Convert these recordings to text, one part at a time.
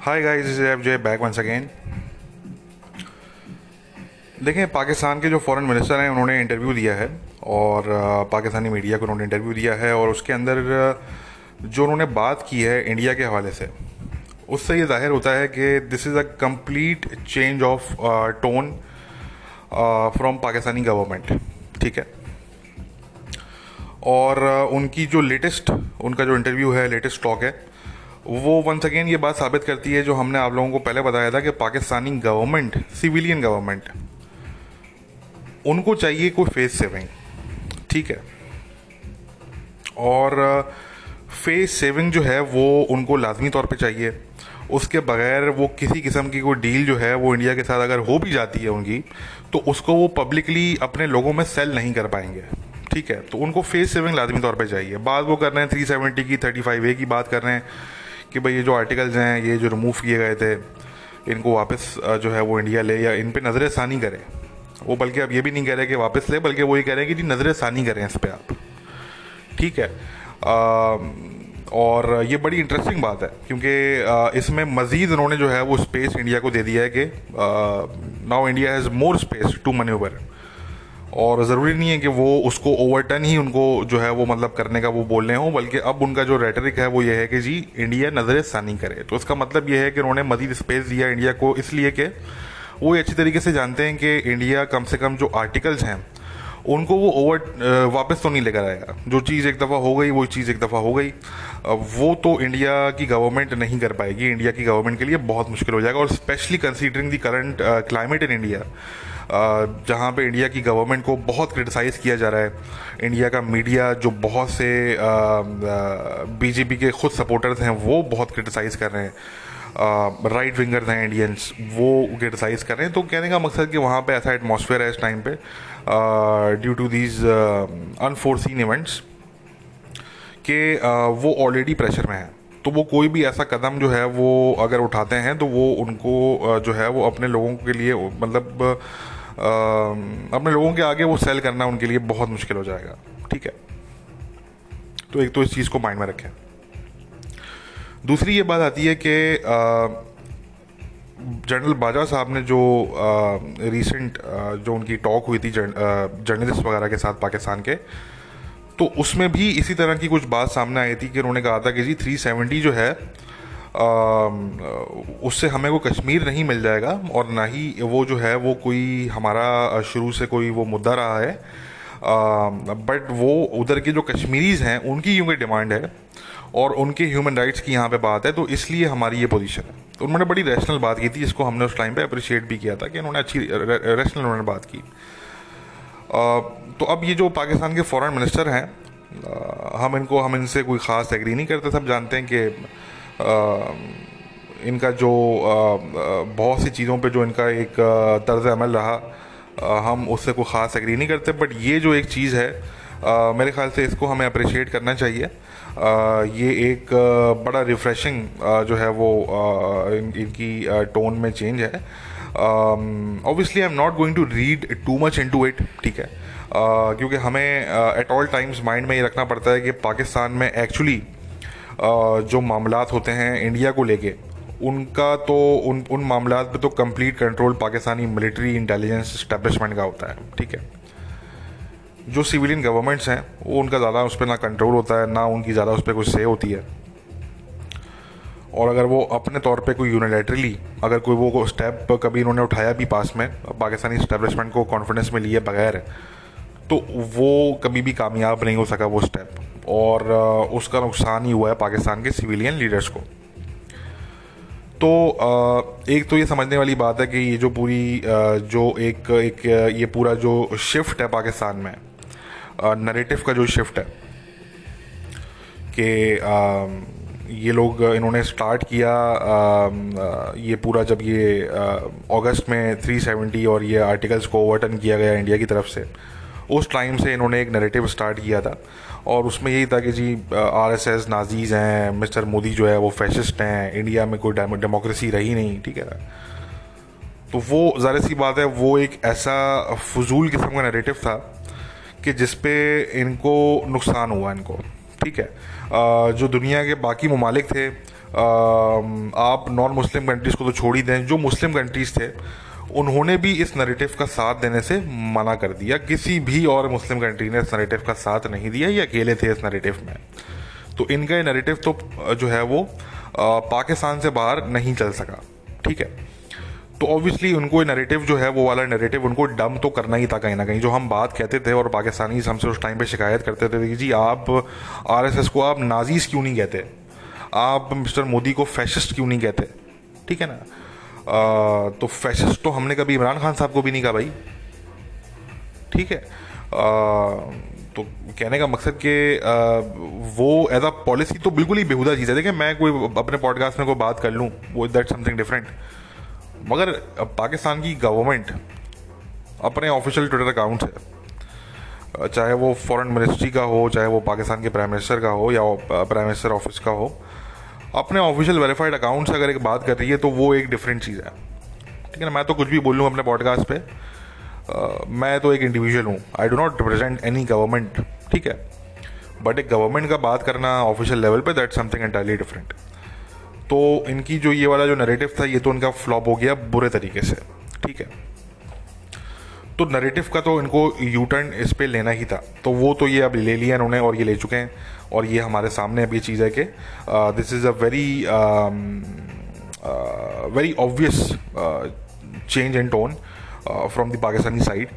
Hi guys is F J back once again देखें पाकिस्तान के जो फॉरेन मिनिस्टर हैं, उन्होंने इंटरव्यू दिया है और पाकिस्तानी मीडिया को उन्होंने इंटरव्यू दिया है और उसके अंदर जो उन्होंने बात की है इंडिया के हवाले से, उससे ये ज़ाहिर होता है कि this is a complete change of tone from Pakistani government ठीक है? और उनकी जो लेटेस्ट उनका जो इंटरव्यू है लेटेस्ट टॉक है वो वंस अगेन ये बात साबित करती है जो हमने आप लोगों को पहले बताया था कि पाकिस्तानी गवर्नमेंट सिविलियन गवर्नमेंट उनको चाहिए कोई फेस सेविंग ठीक है? और फेस uh, सेविंग जो है वो उनको लाजमी तौर पे चाहिए। उसके बगैर वो किसी किस्म की कोई डील जो है वो इंडिया के साथ अगर हो भी जाती है उनकी तो उसको वो पब्लिकली अपने लोगों में सेल नहीं कर पाएँगे ठीक है? तो उनको फेस सेविंग लाजमी तौर पे चाहिए। बात वो कर रहे हैं थ्री सेवेंटी की थर्टी फाइव ए की बात कर रहे हैं। कि भाई ये जो आर्टिकल्स हैं ये जो रिमूव किए गए थे इनको वापस जो है वो इंडिया ले या इन पर नज़र षानी करें। वो बल्कि अब ये भी नहीं कह रहे कि वापस ले बल्कि वो ये कह रहे हैं कि जी नज़र षानी करें इस पर आप। ठीक है? आ, और ये बड़ी इंटरेस्टिंग बात है क्योंकि इसमें मज़ीद उन्होंने जो है वो स्पेस इंडिया को दे दिया है कि now India has more space to manoeuvre और ज़रूरी नहीं है कि वो उसको ओवरटर्न ही उनको जो है वो मतलब करने का वो बोल रहे हों, बल्कि अब उनका जो रेटरिक है वो ये है कि जी इंडिया नज़र षानी करे। तो इसका मतलब ये है कि उन्होंने मजीद स्पेस दिया इंडिया को, इसलिए कि वो ये अच्छी तरीके से जानते हैं कि इंडिया कम से कम जो आर्टिकल्स हैं, उनको वो ओवर वापस तो नहीं लेकर आएगा। जो चीज़ एक दफ़ा हो गई, वो चीज़ एक दफ़ा हो गई। वो तो इंडिया की गवर्नमेंट नहीं कर पाएगी। इंडिया की गवर्नमेंट के लिए बहुत मुश्किल हो जाएगा। और specially considering the current climate in India जहाँ पे इंडिया की गवर्नमेंट को बहुत क्रिटिसाइज़ किया जा रहा है। इंडिया का मीडिया जो बहुत से बीजेपी के खुद सपोर्टर्स हैं, वो बहुत क्रिटिसाइज़ कर रहे हैं। राइट विंगर्स हैं इंडियंस वो क्रिटिसाइज़ कर रहे हैं। तो कहने का मकसद कि वहाँ पे ऐसा एटमॉस्फेयर है इस टाइम पे due to these unforeseen events कि वो ऑलरेडी प्रेशर में है। तो वो कोई भी ऐसा कदम जो है, वो अगर उठाते हैं तो वो उनको जो है, वो अपने लोगों के लिए मतलब अपने लोगों के आगे वो सेल करना उनके लिए बहुत मुश्किल हो जाएगा, ठीक है? तो एक तो इस चीज़ को माइंड में रखें। दूसरी ये बात आती है कि जनरल बाजा साहब ने जो रिसेंट जो उनकी टॉक हुई थी जर्नलिस्ट वगैरह के साथ पाकिस्तान के तो उसमें भी इसी तरह की कुछ बात सामने आई थी कि उन्होंने कहा था कि जी 370 जो है उससे हमें वो कश्मीर नहीं मिल जाएगा और ना ही वो जो है, वो कोई हमारा शुरू से कोई वो मुद्दा रहा है। बट वो उधर के जो कश्मीरीज हैं, उनकी यूँ डिमांड है और उनके ह्यूमन राइट्स की यहाँ पे बात है तो इसलिए हमारी ये पोजीशन है। तो उन्होंने बड़ी रैशनल बात की थी जिसको हमने उस टाइम पे अप्रिशिएट भी किया था कि उन्होंने अच्छी रैशनल उन्होंने बात की। तो अब ये जो पाकिस्तान के फॉरेन मिनिस्टर हैं हम इनको, हम इनसे कोई ख़ास एग्री नहीं करते, सब जानते हैं कि इनका जो बहुत सी चीज़ों पे जो इनका एक तर्ज अमल रहा हम उससे कोई ख़ास एग्री नहीं करते बट ये जो एक चीज़ है आ, मेरे ख्याल से इसको हमें अप्रिशिएट करना चाहिए। आ, ये एक बड़ा रिफ़्रेशिंग जो है वो आ, इन, इनकी टोन में चेंज है। Obviously I am not going to read too much into it ठीक है? क्योंकि हमें एट ऑल टाइम्स माइंड में ये रखना पड़ता है कि पाकिस्तान में एक्चुअली जो मामला होते हैं इंडिया को लेके, उनका तो उन उन मामला पे तो complete control Pakistani military intelligence establishment का होता है, ठीक है? जो सिविलियन गवर्नमेंट्स हैं, वो उनका ज़्यादा उस पर ना कंट्रोल होता है, ना उनकी ज़्यादा उस पर कुछ से होती है। और अगर वो अपने तौर पे कोई यूनिलेटरली अगर कोई वो स्टेप कभी इन्होंने उठाया भी पास में, पाकिस्तानी इस्टेब्लिशमेंट को कॉन्फिडेंस में लिए बगैर तो वो कभी भी कामयाब नहीं हो सका वो स्टेप और उसका नुकसान ही हुआ है पाकिस्तान के सिविलियन लीडर्स को। तो एक तो ये समझने वाली बात है कि ये जो पूरी जो एक एक ये पूरा जो शिफ्ट है पाकिस्तान में नरेटिव का जो शिफ्ट है कि ये लोग इन्होंने स्टार्ट किया ये पूरा जब ये अगस्त में 370 और ये आर्टिकल्स को ओवरटर्न किया गया इंडिया की तरफ़ से उस टाइम से इन्होंने एक नरेटिव स्टार्ट किया था। और उसमें यही था कि जी आर एस एस नाजीज़ हैं, मिस्टर मोदी जो है वो फैशिस्ट हैं इंडिया में कोई डेमोक्रेसी रही नहीं, ठीक है तो वो, ज़ाहिर सी बात है, वो एक ऐसा फजूल किस्म का नरेटिव था कि जिसपे इनको नुकसान हुआ इनको, ठीक है? जो दुनिया के बाकी ममालिक थे आप नॉन मुस्लिम कंट्रीज़ को तो छोड़ ही दें, जो मुस्लिम कंट्रीज़ थे उन्होंने भी इस नरेटिव का साथ देने से मना कर दिया। किसी भी और मुस्लिम कंट्री ने इस नरेटिव का साथ नहीं दिया, ये अकेले थे इस नरेटिव में। तो इनका ये नरेटिव तो जो है वो पाकिस्तान से बाहर नहीं चल सका। ठीक है? तो ऑब्वियसली उनको नरेटिव जो है, वो वाला नरेटिव उनको डम तो करना ही था कहीं ना कहीं। जो हम बात कहते थे और पाकिस्तानी हमसे उस टाइम पे शिकायत करते थे कि जी, आप आरएसएस को आप नाजीज क्यों नहीं कहते? आप मिस्टर मोदी को फैशिस्ट क्यों नहीं कहते? ठीक है ना? तो फैशिस्ट तो हमने कभी इमरान खान साहब को भी नहीं कहा भाई। ठीक है? आ, तो कहने का मकसद कि वो एज अ पॉलिसी तो बिल्कुल ही बेहुदा चीज़ है। देखिए मैं कोई अपने पॉडकास्ट में कोई बात कर लूँ वो इज़ दैट समथिंग डिफरेंट मगर पाकिस्तान की गवर्नमेंट अपने ऑफिशियल ट्विटर अकाउंट से चाहे वो फॉरेन मिनिस्ट्री का हो चाहे वो पाकिस्तान के प्राइम मिनिस्टर का हो या प्राइम मिनिस्टर ऑफ़िस का हो अपने ऑफिशियल वेरीफाइड अकाउंट से अगर एक बात कर रही है तो वो एक डिफरेंट चीज़ है। ठीक है ना? मैं तो कुछ भी बोल लूँ अपने पॉडकास्ट पे आ, मैं तो एक इंडिविजुअल हूँ। I do not represent any government ठीक है? बट एक गवर्नमेंट का बात करना ऑफिशियल लेवल पे दैट समथिंग एंटायरली डिफरेंट तो इनकी जो ये वाला जो नरेटिव था ये तो इनका फ्लॉप हो गया बुरे तरीके से ठीक है? तो नरेटिव का तो इनको यू टर्न इस पर लेना ही था। तो वो तो ये अब ले लिया इन्होंने और ये ले चुके हैं। और ये हमारे सामने ये चीज़ है कि this is a very very obvious change in tone from the Pakistani side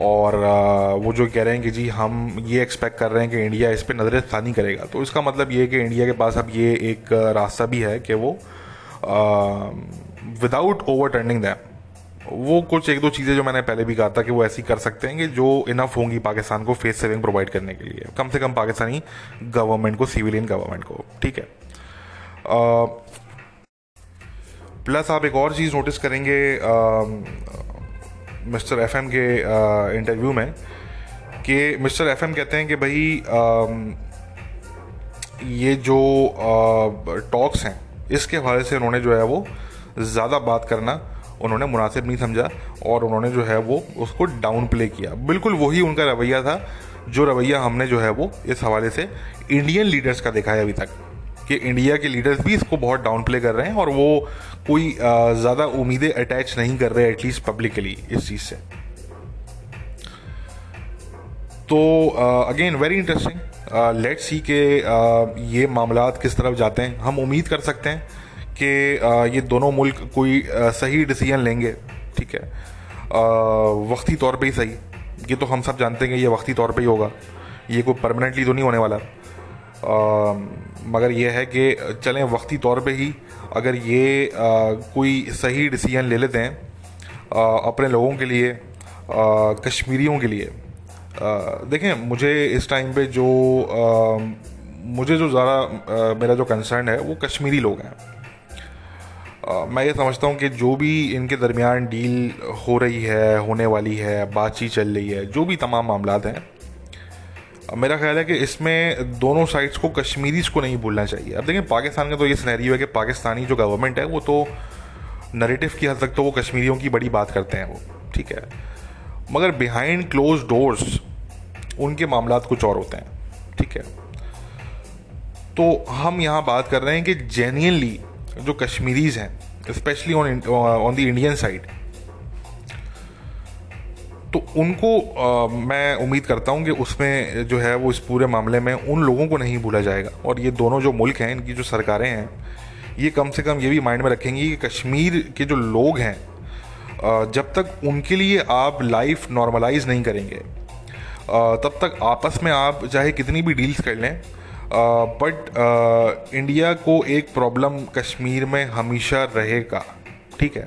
और uh, वो जो कह रहे हैं कि जी हम ये एक्सपेक्ट कर रहे हैं कि इंडिया इस पर नज़र फ़ानी करेगा। तो इसका मतलब ये है कि इंडिया के पास अब ये एक रास्ता भी है कि वो विदाउट ओवर टर्निंग दैम वो कुछ एक दो चीज़ें जो मैंने पहले भी कहा था कि वो ऐसी कर सकते हैं कि जो इनफ होंगी पाकिस्तान को फेस सेविंग प्रोवाइड करने के लिए। कम से कम पाकिस्तानी गवर्नमेंट को सिविलियन गवर्नमेंट को, ठीक है? प्लस आप एक और चीज़ नोटिस करेंगे मिस्टर एफ़ एम के इंटरव्यू में कि मिस्टर एफ़ एम कहते हैं कि भाई ये जो टॉक्स हैं, इसके हवाले से उन्होंने जो है वो ज़्यादा बात करना उन्होंने मुनासिब नहीं समझा और उन्होंने जो है वो उसको डाउन प्ले किया। बिल्कुल वही उनका रवैया था, जो रवैया हमने जो है वो इस हवाले से इंडियन लीडर्स का देखा है अभी तक, कि इंडिया के लीडर्स भी इसको बहुत डाउन प्ले कर रहे हैं और वो कोई ज़्यादा उम्मीदें अटैच नहीं कर रहे एटलीस्ट पब्लिकली इस चीज़ से। तो again very interesting let's see के ये मामला किस तरफ़ जाते हैं। हम उम्मीद कर सकते हैं कि ये दोनों मुल्क कोई सही डिसीज़न लेंगे ठीक है? वक्ती तौर पे ही सही। ये तो हम सब जानते हैं कि ये वक्ती तौर पे ही होगा। ये कोई परमानेंटली तो नहीं होने वाला। आ, मगर ये है कि चलें वक्ती तौर पे ही। अगर ये आ, कोई सही डिसीज़न ले लेते हैं आ, अपने लोगों के लिए कश्मीरियों के लिए देखें मुझे इस टाइम पे जो मुझे जो ज़्यादा मेरा जो कंसर्न है वो कश्मीरी लोग हैं। मैं ये समझता हूँ कि जो भी इनके दरमियान डील हो रही है, होने वाली है, बातचीत चल रही है, जो भी तमाम मामला हैं मेरा ख्याल है कि इसमें दोनों साइड्स को कश्मीरीज को नहीं भूलना चाहिए। अब देखिए, पाकिस्तान का तो ये सिनेरियो है कि पाकिस्तानी जो गवर्नमेंट है, वो तो नरेटिव की हद तक तो वो कश्मीरियों की बड़ी बात करते हैं वो, ठीक है? मगर बिहाइंड क्लोज डोर्स उनके मामला कुछ और होते हैं, ठीक है? तो हम यहाँ बात कर रहे हैं कि जेन्यनली जो कश्मीरीज हैं specially on on the Indian side तो उनको आ, मैं उम्मीद करता हूँ कि उसमें जो है वो इस पूरे मामले में उन लोगों को नहीं भूला जाएगा। और ये दोनों जो मुल्क हैं इनकी जो सरकारें हैं ये कम से कम ये भी माइंड में रखेंगी कि कश्मीर के जो लोग हैं जब तक उनके लिए आप लाइफ नॉर्मलाइज नहीं करेंगे तब तक आपस में आप चाहे कितनी भी डील्स कर लें बट इंडिया को एक प्रॉब्लम कश्मीर में हमेशा रहेगा ठीक है?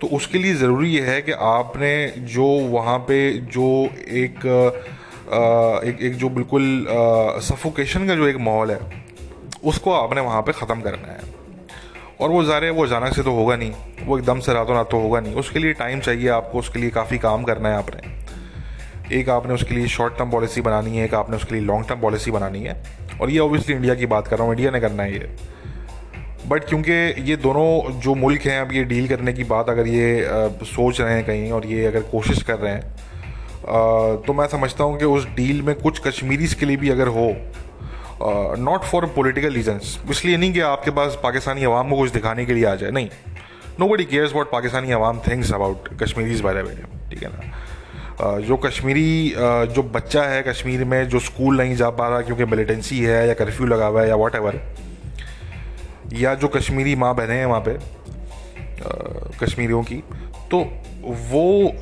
तो उसके लिए ज़रूरी है कि आपने जो वहाँ पे जो एक आ, एक एक जो बिल्कुल सफोकेशन का जो एक माहौल है उसको आपने वहाँ पे ख़त्म करना है। और वो ज़ाहिर वो अचानक से तो होगा नहीं वो एकदम से रातों रात तो होगा नहीं। उसके लिए टाइम चाहिए आपको उसके लिए काफ़ी काम करना है आपने। एक आपने उसके लिए शॉर्ट टर्म पॉलिसी बनानी है एक आपने उसके लिए लॉन्ग टर्म पॉलिसी बनानी है। और ये ऑब्वियसली इंडिया की बात कर रहा हूँ इंडिया ने करना है ये। बट क्योंकि ये दोनों जो मुल्क हैं अब ये डील करने की बात अगर ये आ, सोच रहे हैं कहीं और ये अगर कोशिश कर रहे हैं आ, तो मैं समझता हूँ कि उस डील में कुछ कश्मीरीज के लिए भी अगर हो नॉट फॉर पोलिटिकल रीजंस इसलिए नहीं कि आपके पास पाकिस्तानी अवाम को कुछ दिखाने के लिए आ जाए नहीं। Nobody cares what Pakistani अवाम थिंग्स अबाउट कश्मीरीज बारे में ठीक है ना? जो कश्मीरी जो बच्चा है कश्मीर में, जो स्कूल नहीं जा पा रहा क्योंकि मिलिटेंसी है या कर्फ्यू लगा हुआ है या वॉट या जो कश्मीरी माँ बहनें हैं वहाँ पे कश्मीरियों की तो वो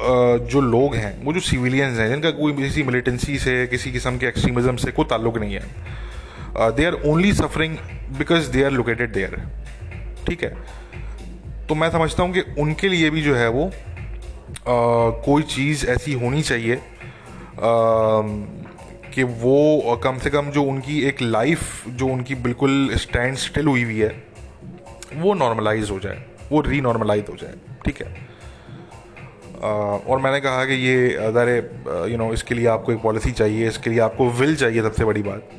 जो लोग हैं, वो जो सिविलियंस हैं, जिनका कोई किसी मिलिटेंसी से, किसी किस्म के एक्सट्रीमिज्म से कोई ताल्लुक नहीं है they are only suffering because they are located there ठीक है? तो मैं समझता हूँ कि उनके लिए भी जो है वो कोई चीज़ ऐसी होनी चाहिए आ, कि वो कम से कम जो उनकी एक लाइफ जो उनकी बिल्कुल स्टैंड स्टिल हुई हुई है वो नॉर्मलाइज हो जाए वो री नॉर्मलाइज हो जाए ठीक है? आ, और मैंने कहा कि ये अगर यू नो इसके लिए आपको एक पॉलिसी चाहिए इसके लिए आपको विल चाहिए सबसे बड़ी बात।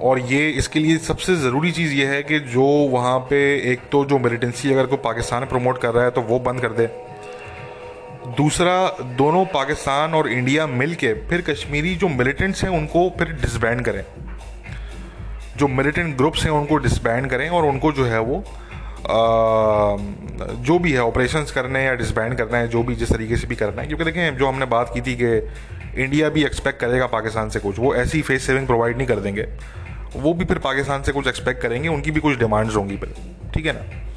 और ये इसके लिए सबसे ज़रूरी चीज़ ये है कि जो वहाँ पे एक तो जो मिलिटेंसी अगर कोई पाकिस्तान प्रमोट कर रहा है तो वो बंद कर दे। दूसरा दोनों पाकिस्तान और इंडिया मिल के फिर कश्मीरी जो मिलिटेंट्स हैं उनको फिर डिसबैंड करें। जो मिलिटेंट ग्रुप्स हैं उनको डिसबैंड करें और उनको जो है वो आ, जो भी है ऑपरेशंस करने या डिसबैंड करना है जो भी जिस तरीके से भी करना है। क्योंकि देखें जो हमने बात की थी कि इंडिया भी एक्सपेक्ट करेगा पाकिस्तान से कुछ वो ऐसी फेस सेविंग प्रोवाइड नहीं कर देंगे। वो भी फिर पाकिस्तान से कुछ एक्सपेक्ट करेंगे उनकी भी कुछ डिमांड्स होंगी फिर। ठीक है ना?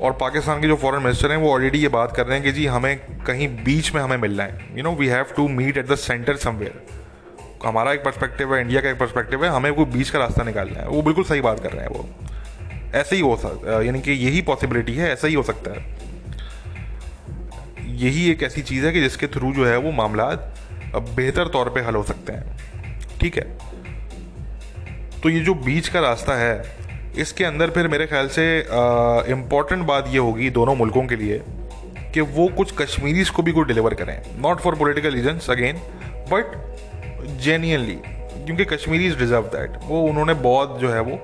और पाकिस्तान के जो फॉरेन मिनिस्टर हैं, वो ऑलरेडी ये बात कर रहे हैं कि जी, हमें कहीं बीच में हमें मिलना है। You know we have to meet at the centre somewhere हमारा एक पर्सपेक्टिव है इंडिया का एक पर्सपेक्टिव है, हमें कोई बीच का रास्ता निकालना है। वो बिल्कुल सही बात कर रहे हैं वो। ऐसे ही हो सकता यानी कि यही पॉसिबिलिटी है, ऐसा ही हो सकता है। यही एक ऐसी चीज़ है कि जिसके थ्रू जो है, वो मामला बेहतर तौर पे हल हो सकते हैं। ठीक है? तो ये जो बीच का रास्ता है इसके अंदर फिर मेरे ख्याल से इंपॉर्टेंट बात ये होगी दोनों मुल्कों के लिए कि वो कुछ कश्मीरीज को भी कुछ डिलीवर करें। Not for political reasons again but genuinely क्योंकि कश्मीरीज डिज़र्व दैट वो उन्होंने बहुत जो है वो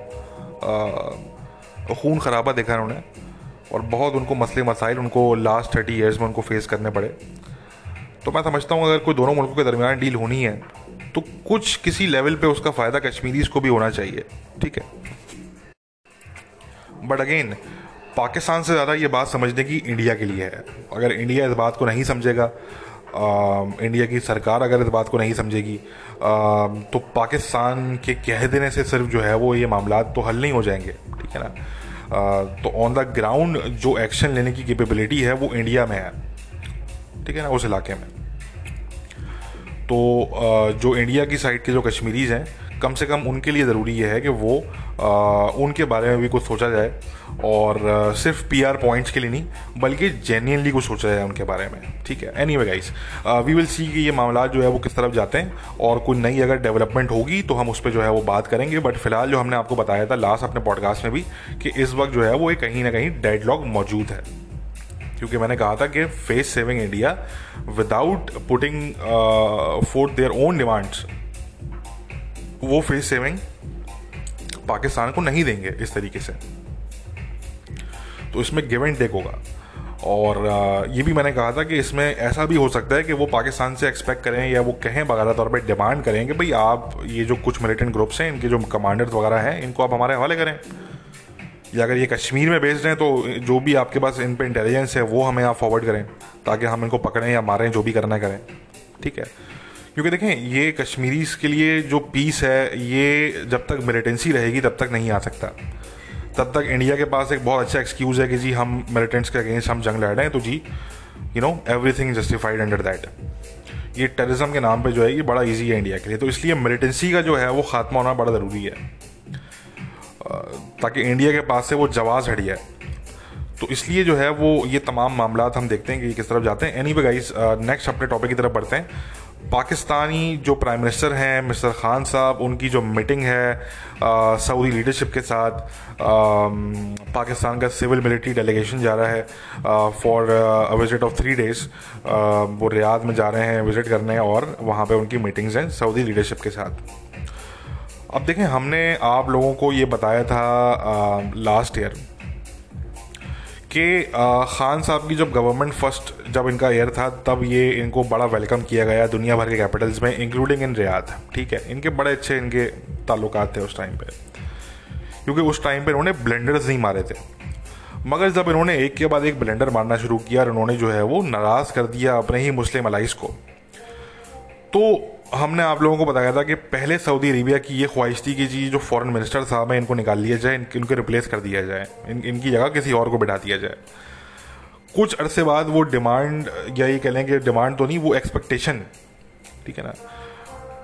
खून खराबा देखा उन्होंने, और बहुत उनको मसले मसाइल उनको लास्ट थर्टी ईयर्स में उनको फेस करने पड़े। तो मैं समझता हूँ, अगर कोई दोनों मुल्कों के दरमियान डील होनी है तो कुछ किसी लेवल पे उसका फ़ायदा कश्मीरीज को भी होना चाहिए। ठीक है? बट अगेन पाकिस्तान से ज़्यादा ये बात समझने की इंडिया के लिए है। अगर इंडिया इस बात को नहीं समझेगा आ, इंडिया की सरकार अगर इस बात को नहीं समझेगी आ, तो पाकिस्तान के कह देने से सिर्फ़ जो है वो ये मामला तो हल नहीं हो जाएँगे ठीक है ना? आ, तो ऑन द ग्राउंड जो एक्शन लेने की कैपेबिलिटी है वो इंडिया में है ठीक है ना? उस इलाके में। तो जो इंडिया की साइड के जो कश्मीरीज हैं कम से कम उनके लिए ज़रूरी ये है कि वो आ, उनके बारे में भी कुछ सोचा जाए और आ, सिर्फ़ पीआर पॉइंट्स के लिए नहीं बल्कि जेन्यनली कुछ सोचा जाए उनके बारे में। ठीक है? Anyway guys we will see कि ये मामला जो है वो किस तरफ़ जाते हैं और कोई नई अगर डेवलपमेंट होगी तो हम उस पर जो है वो बात करेंगे। बट फ़िलहाल जो हमने आपको बताया था लास्ट अपने पॉडकास्ट में भी कि इस वक्त जो है वो एक कहीं ना कहीं डेडलॉक मौजूद है। क्योंकि मैंने कहा था कि face saving India without putting for their own demands वो फेस सेविंग पाकिस्तान को नहीं देंगे इस तरीके से। तो इसमें गिव एंड टेक होगा। और ये भी मैंने कहा था कि इसमें ऐसा भी हो सकता है कि वो पाकिस्तान से एक्सपेक्ट करें या वो कहें बकायदा तौर पर डिमांड करें कि भाई आप ये जो कुछ मिलिटेंट ग्रुप्स हैं, इनके जो कमांडर्स वगैरह हैं, इनको आप हमारे हवाले करें। या अगर ये कश्मीर में बेस्ड हैं तो जो भी आपके पास इन पर इंटेलिजेंस है, वो हमें आप फॉरवर्ड करें, ताकि हम इनको पकड़ें या मारें, जो भी करना करें। ठीक है? क्योंकि देखें, ये कश्मीरीज के लिए जो पीस है, ये जब तक मिलिटेंसी रहेगी, तब तक नहीं आ सकता। तब तक इंडिया के पास एक बहुत अच्छा एक्सक्यूज़ है कि जी, हम मिलिटेंट्स के अगेंस्ट हम जंग लड़ रहे हैं तो जी you know everything justified under that ये टेररिज्म के नाम पे जो है, ये बड़ा इजी है इंडिया के लिए। तो इसलिए मिलिटेंसी का जो है, वो खात्मा होना बड़ा ज़रूरी है। ताकि इंडिया के पास से वो जवाब हट जाए। तो इसलिए जो है, वो ये तमाम मामला हम देखते हैं कि किस तरफ़ जाते हैं। एनी वे गाइस नेक्स्ट अपने टॉपिक की तरफ़ बढ़ते हैं। पाकिस्तानी जो प्राइम मिनिस्टर हैं मिस्टर खान साहब उनकी जो मीटिंग है सऊदी लीडरशिप के साथ आ, पाकिस्तान का सिविल मिलिट्री डेलीगेशन जा रहा है for a visit of three days वो रियाद में जा रहे हैं विज़िट करने और वहाँ पे उनकी मीटिंग्स हैं सऊदी लीडरशिप के साथ। अब देखें हमने आप लोगों को ये बताया था आ, लास्ट ईयर कि खान साहब की जब गवर्नमेंट फ़र्स्ट जब इनका एयर था, तब ये इनको बड़ा वेलकम किया गया दुनिया भर के कैपिटल्स में इंक्लूडिंग इन रियाद ठीक है? इनके बड़े अच्छे इनके ताल्लुक थे उस टाइम पर क्योंकि उस टाइम पर इन्होंने ब्लेंडर्स नहीं मारे थे। मगर जब इन्होंने एक के बाद एक ब्लेंडर मारना शुरू किया और इन्होंने जो है वो नाराज़ कर दिया अपने ही मुस्लिम अलाइस को तो हमने आप लोगों को बताया था कि पहले सऊदी अरेबिया की ये ख्वाहिश थी कि जी जो फॉरेन मिनिस्टर साहब हैं इनको निकाल लिया जाए इनके इनको रिप्लेस कर दिया जाए इन, इनकी जगह किसी और को बिठा दिया जाए। कुछ अरसे बाद वो डिमांड या ये कह लें कि डिमांड तो नहीं वो एक्सपेक्टेशन ठीक है ना?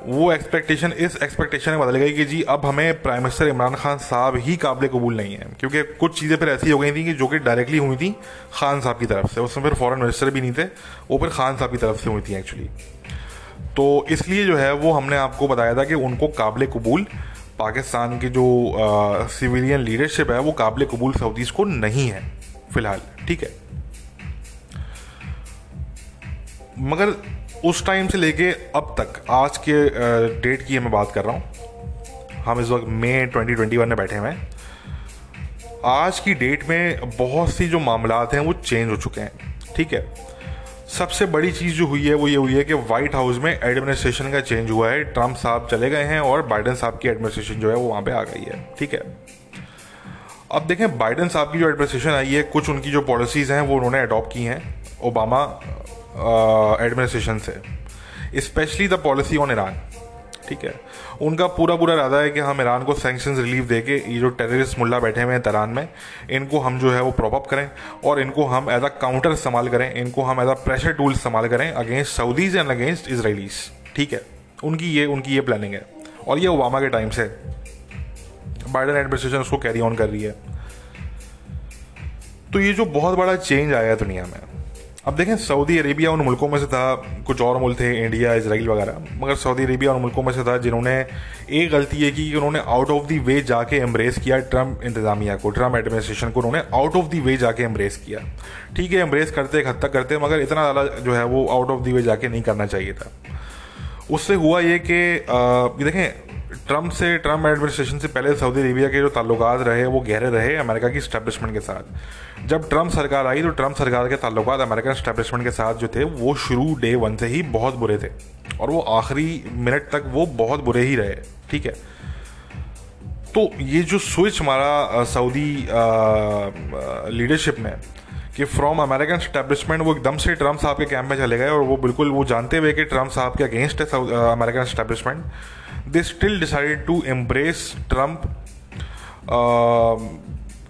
वो एक्सपेक्टेशन इस एक्सपेक्टेशन में बदल गई कि जी अब हमें प्राइम मिनिस्टर इमरान खान साहब ही काबिल कबूल नहीं है क्योंकि कुछ चीज़ें फिर ऐसी हो गई थी कि जो कि डायरेक्टली हुई थी खान साहब की तरफ़ से उसमें फिर फॉरेन मिनिस्टर भी नहीं थे वो फिर खान साहब की तरफ़ से हुई थी एक्चुअली तो इसलिए जो है वो हमने आपको बताया था कि उनको काबिल कबूल पाकिस्तान की जो सिविलियन लीडरशिप है, वो काबिल कबूल सऊदीज को नहीं है, फ़िलहाल, ठीक है? मगर उस टाइम से लेके अब तक, आज के डेट की मैं बात कर रहा हूँ। हम इस वक्त मई 2021 में बैठे हुए हैं। आज की डेट में बहुत सी जो मामला हैं, वो चेंज हो चुके हैं, ठीक है? सबसे बड़ी चीज़ जो हुई है, वो ये हुई है कि व्हाइट हाउस में एडमिनिस्ट्रेशन का चेंज हुआ है। ट्रंप साहब चले गए हैं और बाइडन साहब की एडमिनिस्ट्रेशन जो है, वो वहाँ पे आ गई है। ठीक है? अब देखें बाइडन साहब की जो एडमिनिस्ट्रेशन आई है, कुछ उनकी जो पॉलिसीज़ हैं, वो उन्होंने अडॉप्ट की हैं ओबामा एडमिनिस्ट्रेशन से। Specially the policy on Iran ठीक है? उनका पूरा पूरा इरादा है कि हम ईरान को सेंक्शन रिलीफ दे के ये जो टेररिस्ट मुल्ला बैठे हुए हैं तरान में, इनको हम जो है वो प्रॉपअप करें और इनको हम एज अ काउंटर इस्तेमाल करें, इनको हम एज अ प्रेशर टूल इस्तेमाल करें against Saudis and against Israelis ठीक है? उनकी ये उनकी ये प्लानिंग है। और ये ओबामा के टाइम से। बाइडन एडमिनिस्ट्रेशन उसको कैरी ऑन कर रही है। तो ये जो बहुत बड़ा चेंज आया है दुनिया में अब देखें, सऊदी अरेबिया उन मुल्कों में से था, कुछ और मुल्क थे, इंडिया इसराइल वगैरह। मगर सऊदी अरेबिया उन मुल्कों में से था जिन्होंने, एक गलती ये की कि उन्होंने आउट ऑफ़ दी वे जाके एम्ब्रेस किया ट्रंप इंतजामिया को ट्रंप एडमिनिस्ट्रेशन को, उन्होंने आउट ऑफ़ दी वे जाके एम्ब्रेस किया। ठीक है एम्ब्रेस करते, एक हद तक करते, मगर इतना ज़्यादा जो है वो आउट ऑफ़ दी वे जाके नहीं करना चाहिए था। उससे हुआ ये कि देखें ट्रंप से ट्रंप एडमिनिस्ट्रेशन से पहले सऊदी अरेबिया के जो ताल्लुक रहे, वो गहरे रहे अमेरिका की स्टैब्लिशमेंट के साथ। जब ट्रंप सरकार आई तो ट्रंप सरकार के ताल्लुक अमेरिकन स्टैब्लिशमेंट के साथ जो थे, वो शुरू डे वन से ही बहुत बुरे थे। और वो आखिरी मिनट तक वो बहुत बुरे ही रहे, ठीक है? तो ये जो स्विच हमारा सऊदी लीडरशिप में कि फ्रॉम अमेरिकन स्टैब्लिशमेंट वो एकदम से ट्रंप साहब के कैंप में चले गए, और वो बिल्कुल वो जानते हुए कि ट्रंप साहब के अगेंस्ट है American establishment they still decided to embrace Trump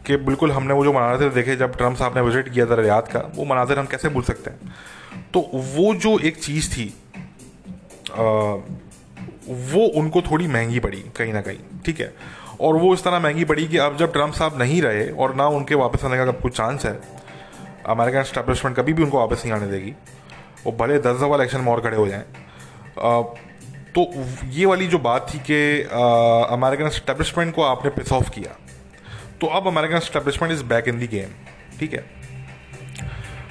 कि बिल्कुल हमने वो जो मनाजिर देखे जब ट्रंप साहब ने विज़िट किया था रियाद का वो मनाजिर हम कैसे भूल सकते हैं? तो वो जो एक चीज़ थी आ, वो उनको थोड़ी महँगी पड़ी कहीं ना कहीं ठीक है? और वो इस तरह महँगी पड़ी कि अब जब ट्रंप साहब नहीं रहे और ना उनके वापस आने का कुछ चांस है अमेरिकन स्टैब्लिशमेंट कभी भी उनको वापस नहीं आने देगी वो भले दस दफ़ा इलेक्शन में और खड़े हो जाएँ तो ये वाली जो बात थी कि अमेरिकन स्टैब्लिशमेंट को आपने पिस ऑफ़ किया। तो अब American establishment is back in the game ठीक है?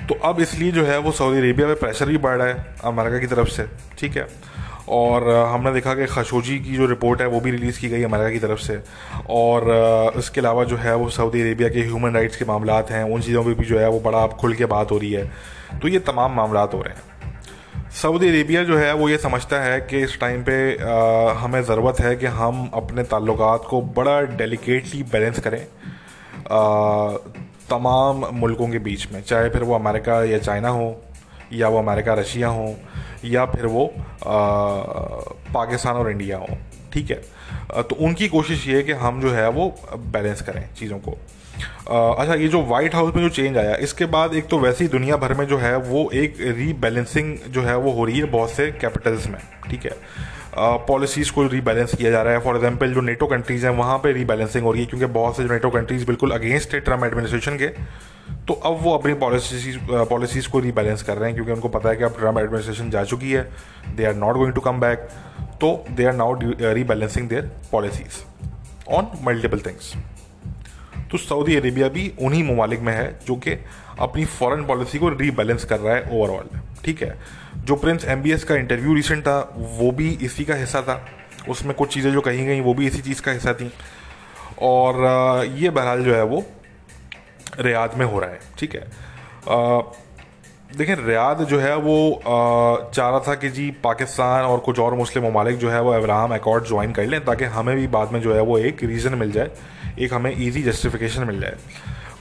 तो अब इसलिए जो है वो सऊदी अरेबिया में प्रेशर भी बढ़ रहा है अमेरिका की तरफ़ से, ठीक है? और हमने देखा कि खशोजी की जो रिपोर्ट है वो भी रिलीज़ की गई अमेरिका की तरफ़ से। और इसके अलावा जो है वो सऊदी अरेबिया के ह्यूमन राइट्स के मामला हैं, उन चीज़ों पर भी जो है वो बड़ा खुल के बात हो रही है। तो ये तमाम मामला हो रहे हैं। सऊदी अरेबिया जो है वो ये समझता है कि इस टाइम पे आ, हमें ज़रूरत है कि हम अपने ताल्लुक को बड़ा डेलिकेटली बैलेंस करें आ, तमाम मुल्कों के बीच में चाहे फिर वो अमेरिका या चाइना हो या वो अमेरिका रशिया हो या फिर वो आ, पाकिस्तान और इंडिया हो ठीक है? तो उनकी कोशिश ये है कि हम जो है वो बैलेंस करें चीज़ों को। अच्छा ये जो वाइट हाउस में जो चेंज आया, इसके बाद एक तो वैसे ही दुनिया भर में जो है, वो एक रीबैलेंसिंग जो है, वो हो रही है बहुत से कैपिटल्स में, ठीक है? पॉलिसीज़ को रीबैलेंस किया जा रहा है। फॉर एग्जांपल जो नेटो कंट्रीज़ हैं, वहाँ पे रीबैलेंसिंग हो रही है, क्योंकि बहुत से जो नेटो कंट्रीज़ बिल्कुल अगेंस्ट है ट्रंप एडमिनिस्ट्रेशन के तो अब वो अपनी पॉलिसीज़ पॉलिसीज़ को रीबैलेंस कर रहे हैं, क्योंकि उनको पता है कि अब ट्रंप एडमिनिस्ट्रेशन जा चुकी है। They are not going to come back तो they are now rebalancing their policies on multiple things तो सऊदी अरेबिया भी उन्हीं ममालिक में है जो कि अपनी फॉरेन पॉलिसी को रीबैलेंस कर रहा है ओवरऑल ठीक है? जो प्रिंस एमबीएस का इंटरव्यू रिसेंट था, वो भी इसी का हिस्सा था। उसमें कुछ चीज़ें जो कही गई, वो भी इसी चीज़ का हिस्सा थी। और ये बहरहाल जो है वो रियाद में हो रहा है। ठीक है? देखिए रियाद जो है वो चाह रहा था कि जी पाकिस्तान और कुछ और मुस्लिम ममालिक जो है वो अब्राहम अकॉर्ड ज्वाइन कर लें, ताकि हमें भी बाद में जो है वो एक रीज़न मिल जाए। एक हमें ईजी जस्टिफिकेशन मिल जाए।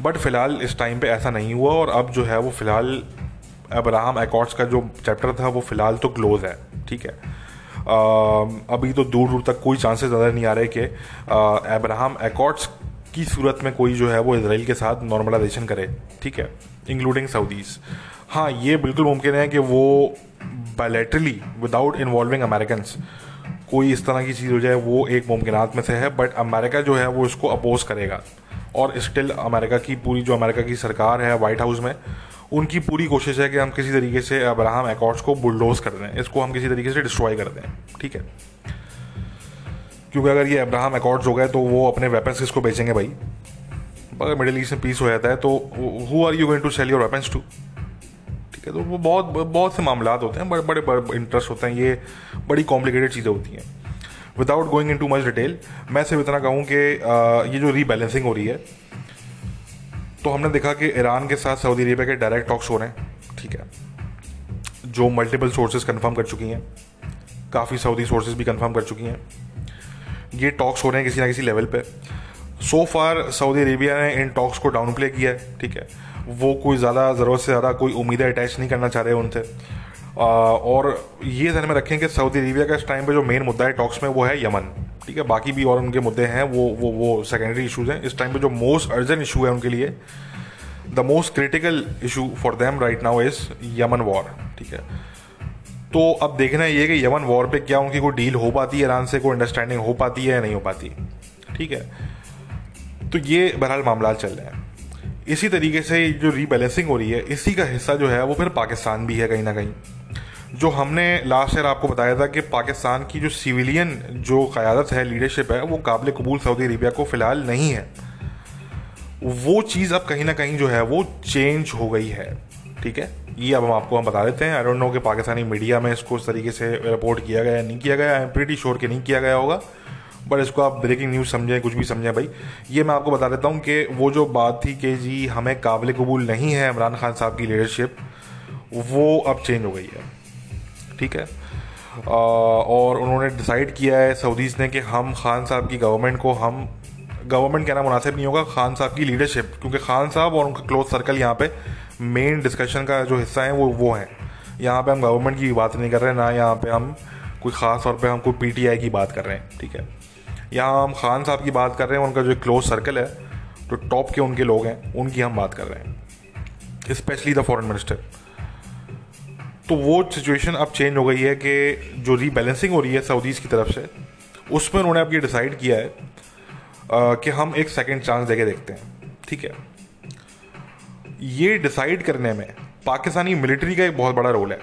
बट फ़िलहाल इस टाइम पे ऐसा नहीं हुआ और अब जो है वो फ़िलहाल अब्राहम एकॉर्ड्स का जो चैप्टर था वो फ़िलहाल तो क्लोज़ है ठीक है? आ, अभी तो दूर दूर तक कोई चांसेस नज़र नहीं आ रहे कि अब्राहम एकॉर्ड्स की सूरत में कोई जो है वो इसराइल के साथ नॉर्मलाइजेशन करे ठीक है? इंक्लूडिंग सऊदीज़ हाँ ये बिल्कुल मुमकिन है कि वो बायलेटरली विदाउट इन्वॉल्विंग अमेरिकन कोई इस तरह की चीज़ हो जाए, वो एक मुमकिन में से है बट अमेरिका जो है वो इसको अपोज करेगा। और स्टिल अमेरिका की पूरी जो अमेरिका की सरकार है वाइट हाउस में, उनकी पूरी कोशिश है कि हम किसी तरीके से अब्राहम एकॉर्ड्स को बुलडोज कर दें, इसको हम किसी तरीके से डिस्ट्रॉय कर दें, ठीक है? क्योंकि अगर ये अब्राहम एकॉर्ड्स हो गए तो वो अपने वेपन्स किसको बेचेंगे भाई? अगर मिडिल ईस्ट में पीस हो जाता है तो who are you going to sell your weapons to ठीक है तो वो बहुत बहुत से मामला होते हैं, बड़े बड़े इंटरेस्ट होते हैं, ये बड़ी कॉम्प्लिकेटेड चीज़ें होती हैं। Without going in too much detail मैं सिर्फ़ इतना कहूँ कि ये जो रीबैलेंसिंग हो रही है तो हमने देखा कि ईरान के साथ सऊदी अरेबिया के डायरेक्ट टॉक्स हो रहे हैं, ठीक है। जो मल्टीपल सोर्सेज कंफर्म कर चुकी हैं, काफ़ी सऊदी सोर्सेज भी कंफर्म कर चुकी हैं। ये टॉक्स हो रहे हैं किसी ना किसी लेवल पे। सो फार सऊदी अरेबिया ने इन टॉक्स को डाउन प्ले किया है, ठीक है। वो कोई ज़्यादा ज़रूरत से ज़्यादा कोई उम्मीदें अटैच नहीं करना चाह रहे उनसे। और ये ध्यान में रखें कि सऊदी अरेबिया का इस टाइम पे जो मेन मुद्दा है टॉक्स में वो है यमन ठीक है? बाकी भी और उनके मुद्दे हैं, वो वो वो सेकेंडरी इशूज़ हैं। इस टाइम पे जो मोस्ट अर्जेंट इशू है उनके लिए the most critical issue for them right now is Yemen war ठीक है? तो अब देखना ये कि यमन वॉर पे क्या उनकी कोई डील हो पाती है ईरान से? कोई अंडरस्टैंडिंग हो पाती है या नहीं हो पाती? ठीक है? तो ये बहरहाल मामला चल रहे हैं। इसी तरीके से जो रीबैलेंसिंग हो रही है, इसी का हिस्सा जो है, वो फिर पाकिस्तान भी है कहीं ना कहीं। जो हमने लास्ट ईयर आपको बताया था कि पाकिस्तान की जो सिविलियन जो क़्यादत है लीडरशिप है, वो काबिल कबूल सऊदी अरेबिया को फ़िलहाल नहीं है। वो चीज़ अब कहीं ना कहीं जो है, वो चेंज हो गई है। ठीक है? ये अब हम आपको हम बता देते हैं। आई डोंट नो कि पाकिस्तानी मीडिया में इसको उस तरीके से रिपोर्ट किया गया नहीं किया गया आई एम प्रीटी श्योर कि नहीं किया गया होगा। बट इसको आप ब्रेकिंग न्यूज़ समझें कुछ भी समझें भाई। ये मैं आपको बता देता हूँ कि वो जो बात थी कि जी हमें काबिल कबूल नहीं है इमरान खान साहब की लीडरशिप वो अब चेंज हो गई है। ठीक है? आ, और उन्होंने डिसाइड किया है सऊदीज़ ने कि हम खान साहब की गवर्नमेंट को हम गवर्नमेंट कहना मुनासिब नहीं होगा खान साहब की लीडरशिप क्योंकि खान साहब और उनका क्लोज सर्कल यहाँ पे मेन डिस्कशन का जो हिस्सा है वो वो है। यहाँ पे हम गवर्नमेंट की बात नहीं कर रहे हैं ना यहाँ पे हम कोई ख़ास तौर पे हम कोई पीटीआई की बात कर रहे हैं। ठीक है? यहाँ हम खान साहब की बात कर रहे हैं उनका जो क्लोज सर्कल है जो टॉप के उनके लोग हैं उनकी हम बात कर रहे हैं स्पेशली द फॉरेन मिनिस्टर तो वो सिचुएशन अब चेंज हो गई है कि जो रीबैलेंसिंग हो रही है सऊदीज़ की तरफ़ से उसमें उन्होंने अब ये डिसाइड किया है आ, कि हम एक सेकेंड चांस देके देखते हैं ठीक है? ये डिसाइड करने में पाकिस्तानी मिलिट्री का एक बहुत बड़ा रोल है।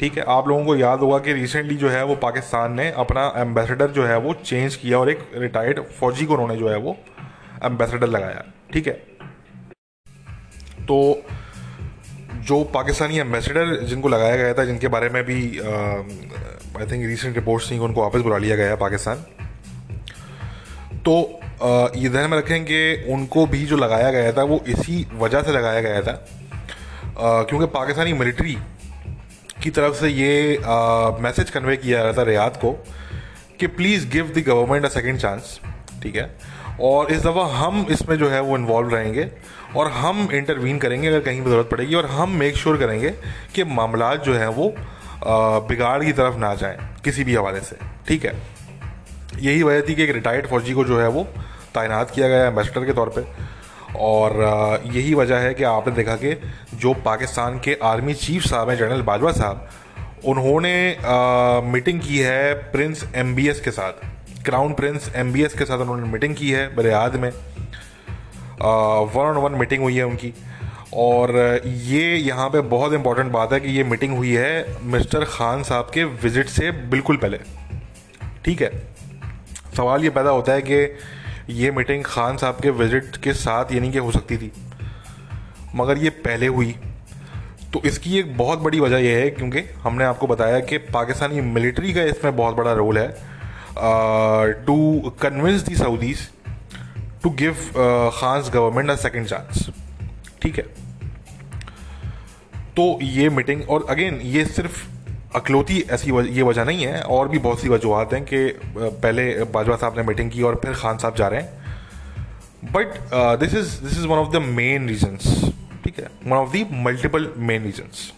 ठीक है आप लोगों को याद होगा कि रिसेंटली जो है वो पाकिस्तान ने अपना एम्बेसडर जो है वो चेंज किया और एक रिटायर्ड फौजी को उन्होंने जो है वो एम्बेसडर लगाया ठीक है? तो जो पाकिस्तानी एम्बेसडर जिनको लगाया गया था जिनके बारे में भी आई थिंक रिसेंट रिपोर्ट्स थी उनको वापस बुला लिया गया पाकिस्तान। तो आ, ये ध्यान में रखें कि उनको भी जो लगाया गया था वो इसी वजह से लगाया गया था क्योंकि पाकिस्तानी मिलिट्री की तरफ़ से ये मैसेज कन्वे किया जा रहा था रियाद को कि please give the government a second chance ठीक है? और इस दफ़ा हम इसमें जो है वो इन्वॉल्व रहेंगे और हम इंटरवीन करेंगे अगर कहीं पर ज़रूरत पड़ेगी और हम मेक श्योर sure करेंगे कि मामला जो है वो बिगाड़ की तरफ़ ना जाएँ किसी भी हवाले से, ठीक है? यही वजह थी कि एक रिटायर्ड फौजी को जो है वो तैनात किया गया एम्बेसडर के तौर पे। और यही वजह है कि आपने देखा कि जो पाकिस्तान के आर्मी चीफ साहब हैं, जनरल बाजवा साहब, उन्होंने मीटिंग की है प्रिंस एमबीएस के साथ। क्राउन प्रिंस एमबीएस के साथ उन्होंने मीटिंग की है बरियाद में। वन ऑन वन मीटिंग हुई है उनकी। और, ये यहाँ पे बहुत इंपॉर्टेंट बात है कि ये मीटिंग हुई है मिस्टर खान साहब के विज़िट से बिल्कुल पहले। ठीक है? सवाल ये पैदा होता है कि ये मीटिंग खान साहब के विज़िट के साथ यानी कि हो सकती थी। मगर ये पहले हुई। तो इसकी एक बहुत बड़ी वजह यह है, क्योंकि हमने आपको बताया कि पाकिस्तानी मिलिट्री का इसमें बहुत बड़ा रोल है। To convince the Saudis to give Khan government a second chance ठीक है? तो ये मीटिंग और अगेन ये सिर्फ़ अकलौती ऐसी वज, ये वजह नहीं है और भी बहुत सी वजूहत हैं कि पहले बाजवा साहब ने मीटिंग की और फिर खान साहब जा रहे हैं। But this is this is one of the main reasons ठीक है? One of the multiple main reasons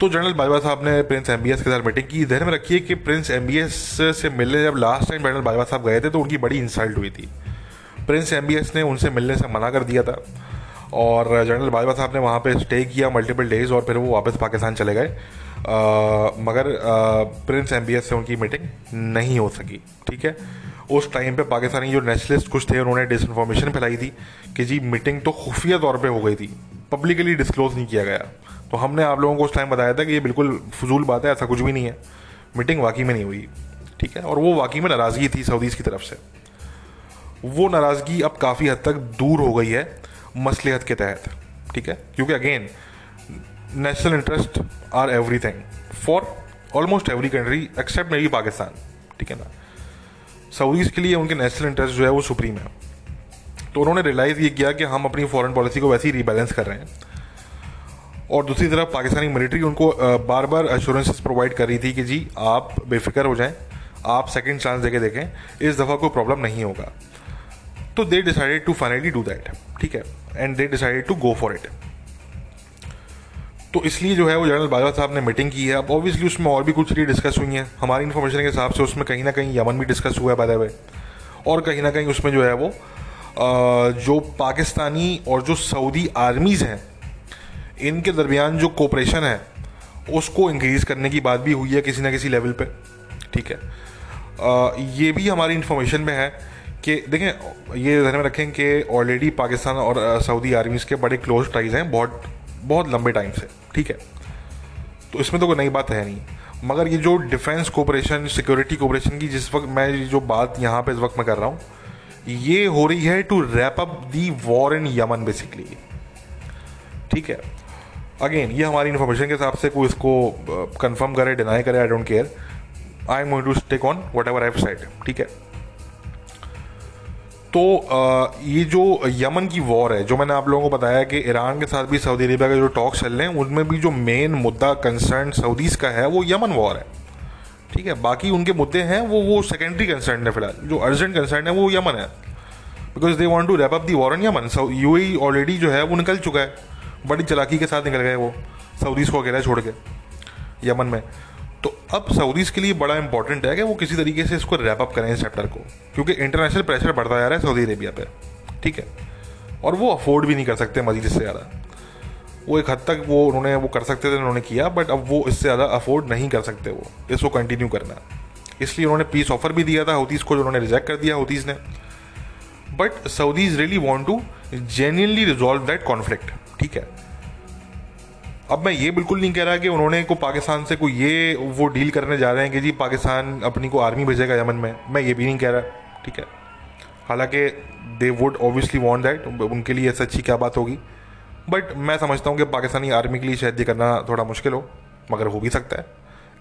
तो जनरल बाजवा साहब ने प्रिंस एमबीएस के साथ मीटिंग की। ध्यान में रखिए कि प्रिंस एम से मिलने जब लास्ट टाइम जनरल बाजवा साहब गए थे तो उनकी बड़ी इंसल्ट हुई थी। प्रिंस एम ने उनसे मिलने से मना कर दिया था। और जनरल बाजवा साहब ने वहाँ पे स्टे किया मल्टीपल डेज़ और फिर वो वापस पाकिस्तान चले गए। मगर प्रिंस एम से उनकी मीटिंग नहीं हो सकी, ठीक है? उस टाइम पे पाकिस्तानी जो नेशनलिस्ट कुछ थे, उन्होंने डिसइंफॉर्मेशन फैलाई थी कि जी मीटिंग तो खुफिया तौर पे हो गई थी पब्लिकली डिस्क्लोज नहीं किया गया। तो हमने आप लोगों को उस टाइम बताया था कि ये बिल्कुल फजूल बात है, ऐसा कुछ भी नहीं है। मीटिंग वाकई में नहीं हुई, ठीक है? और वो वाकई में नाराज़गी थी सऊदीज की तरफ़ से। वो नाराज़गी अब काफ़ी हद तक दूर हो गई है। मसलिहत के तहत, ठीक है? क्योंकि again national interest are everything for almost every country except maybe Pakistan ठीक है ना? सऊदीज़ के लिए उनके नेशनल इंटरेस्ट जो है वो सुप्रीम है। तो उन्होंने रियलाइज़ ये किया कि हम अपनी फॉरेन पॉलिसी को वैसे ही रीबैलेंस कर रहे हैं। और दूसरी तरफ़ पाकिस्तानी मिलिट्री उनको बार बार एश्योरेंसेस प्रोवाइड कर रही थी कि जी, आप बेफिक्र हो जाएँ, आप सेकंड चांस देके देखें, इस दफ़ा कोई प्रॉब्लम नहीं होगा। तो they decided to finally do that ठीक है? And they decided to go for it तो इसलिए जो है वो जनरल बाजवा साहब ने मीटिंग की है। अब ऑब्वियसली उसमें और भी कुछ चीज़ें डिस्कस हुई हैं। हमारी इन्फॉर्मेशन के हिसाब से उसमें कहीं ना कहीं यमन भी डिस्कस हुआ है बाय द वे और कहीं ना कहीं उसमें जो है वो जो पाकिस्तानी और जो सऊदी आर्मीज़ हैं, इनके दरमियान जो कोऑपरेशन है, उसको इंक्रीज़ करने की बात भी हुई है किसी ना किसी लेवल पे। ठीक है? ये भी हमारी इन्फॉर्मेशन में है। कि देखें, ये ध्यान में रखें कि ऑलरेडी पाकिस्तान और सऊदी आर्मीज के बड़े क्लोज टाइज हैं, बहुत बहुत लंबे टाइम से ठीक है? तो इसमें तो कोई नई बात है नहीं। मगर ये जो डिफेंस कोऑपरेशन सिक्योरिटी कोऑपरेशन की जिस वक्त मैं जो बात यहाँ पे इस वक्त मैं कर रहा हूँ, ये हो रही है to wrap up the war in Yemen basically ठीक है? अगेन ये हमारी इन्फॉर्मेशन के हिसाब से कोई इसको कंफर्म करे डिनाई करे I don't care I am going to stake on whatever I said ठीक है? तो ये जो यमन की वॉर है, जो मैंने आप लोगों को बताया कि ईरान के साथ भी सऊदी अरेबिया के जो टॉक चल रहे हैं, उनमें भी जो मेन मुद्दा कंसर्न सऊदीज़ का है, वो यमन वॉर है। ठीक है? बाकी उनके मुद्दे हैं, वो वो सेकेंडरी कंसर्न है फ़िलहाल। जो अर्जेंट कंसर्न है, वो यमन है। Because they want to wrap up the war in Yemen you already जो है, वो निकल चुका है। बड़ी चलाकी के साथ निकल गए वो, सऊदीज़ को अकेला छोड़ के, यमन में। अब सऊदीज़ के लिए बड़ा इंपॉर्टेंट है कि वो किसी तरीके से इसको रैप अप करें इस चैप्टर को, क्योंकि इंटरनेशनल प्रेशर बढ़ता जा रहा है सऊदी अरेबिया पे, ठीक है? और वो अफोर्ड भी नहीं कर सकते मजीद इससे ज़्यादा। वो एक हद तक वो उन्होंने, वो कर सकते थे, उन्होंने किया बट अब वो इससे ज़्यादा अफोर्ड नहीं कर सकते वो, इसको कंटिन्यू करना इसलिए उन्होंने पीस ऑफ़र भी दिया था हौतीज़ को, जो उन्होंने रिजेक्ट कर दिया हौतीज़ ने। But Saudis really want to genuinely resolve that conflict ठीक है? अब मैं ये बिल्कुल नहीं कह रहा कि उन्होंने को पाकिस्तान से कोई ये, वो डील करने जा रहे हैं कि जी पाकिस्तान अपनी को आर्मी भेजेगा यमन में। मैं ये भी नहीं कह रहा, ठीक है? हालाँकि they would obviously want that उनके लिए ऐसा अच्छी क्या बात होगी? बट मैं समझता हूँ कि पाकिस्तानी आर्मी के लिए शायद ये करना थोड़ा मुश्किल हो, मगर हो भी सकता है।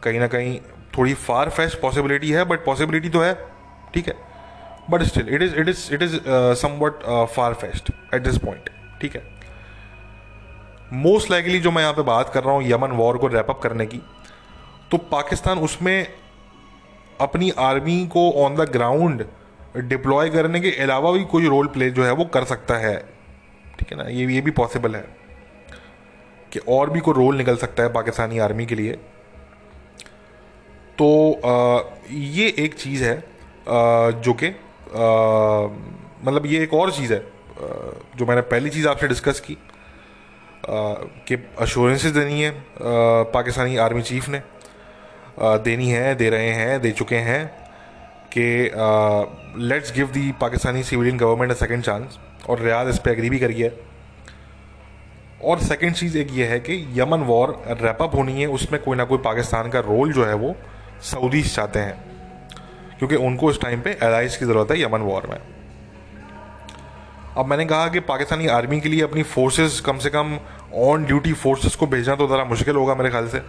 कहीं ना कहीं थोड़ी फार फेस्ट पॉसिबिलिटी है बट पॉसिबिलिटी तो है, ठीक है? But still it is it is it is somewhat far fetched at this point ठीक है? मोस्ट लाइकली जो मैं यहाँ पे बात कर रहा हूँ यमन वॉर को रैपअप करने की तो पाकिस्तान उसमें अपनी आर्मी को ऑन द ग्राउंड डिप्लॉय करने के अलावा भी कोई रोल प्ले जो है वो कर सकता है। ठीक है ना? ये ये भी पॉसिबल है कि और भी कोई रोल निकल सकता है पाकिस्तानी आर्मी के लिए। तो आ, ये एक चीज़ है आ, जो कि मतलब ये एक और चीज़ है जो मैंने पहली चीज़ आपसे डिस्कस की कि अश्योरेंसेस देनी है पाकिस्तानी आर्मी चीफ ने। देनी है, दे रहे हैं, दे चुके हैं कि let's give the Pakistani civilian government a second chance और रियाज इस पर एग्री भी करिए और सेकेंड चीज़ एक ये है कि यमन वॉर रैपअप होनी है, उसमें कोई ना कोई पाकिस्तान का रोल जो है वो सऊदीज चाहते हैं। क्योंकि उनको इस टाइम पे एलाइज की ज़रूरत है यमन वॉर में। अब मैंने कहा कि पाकिस्तानी आर्मी के लिए अपनी फोर्सेस कम से कम ऑन ड्यूटी फोर्सेस को भेजना तो ज़रा मुश्किल होगा मेरे ख्याल से।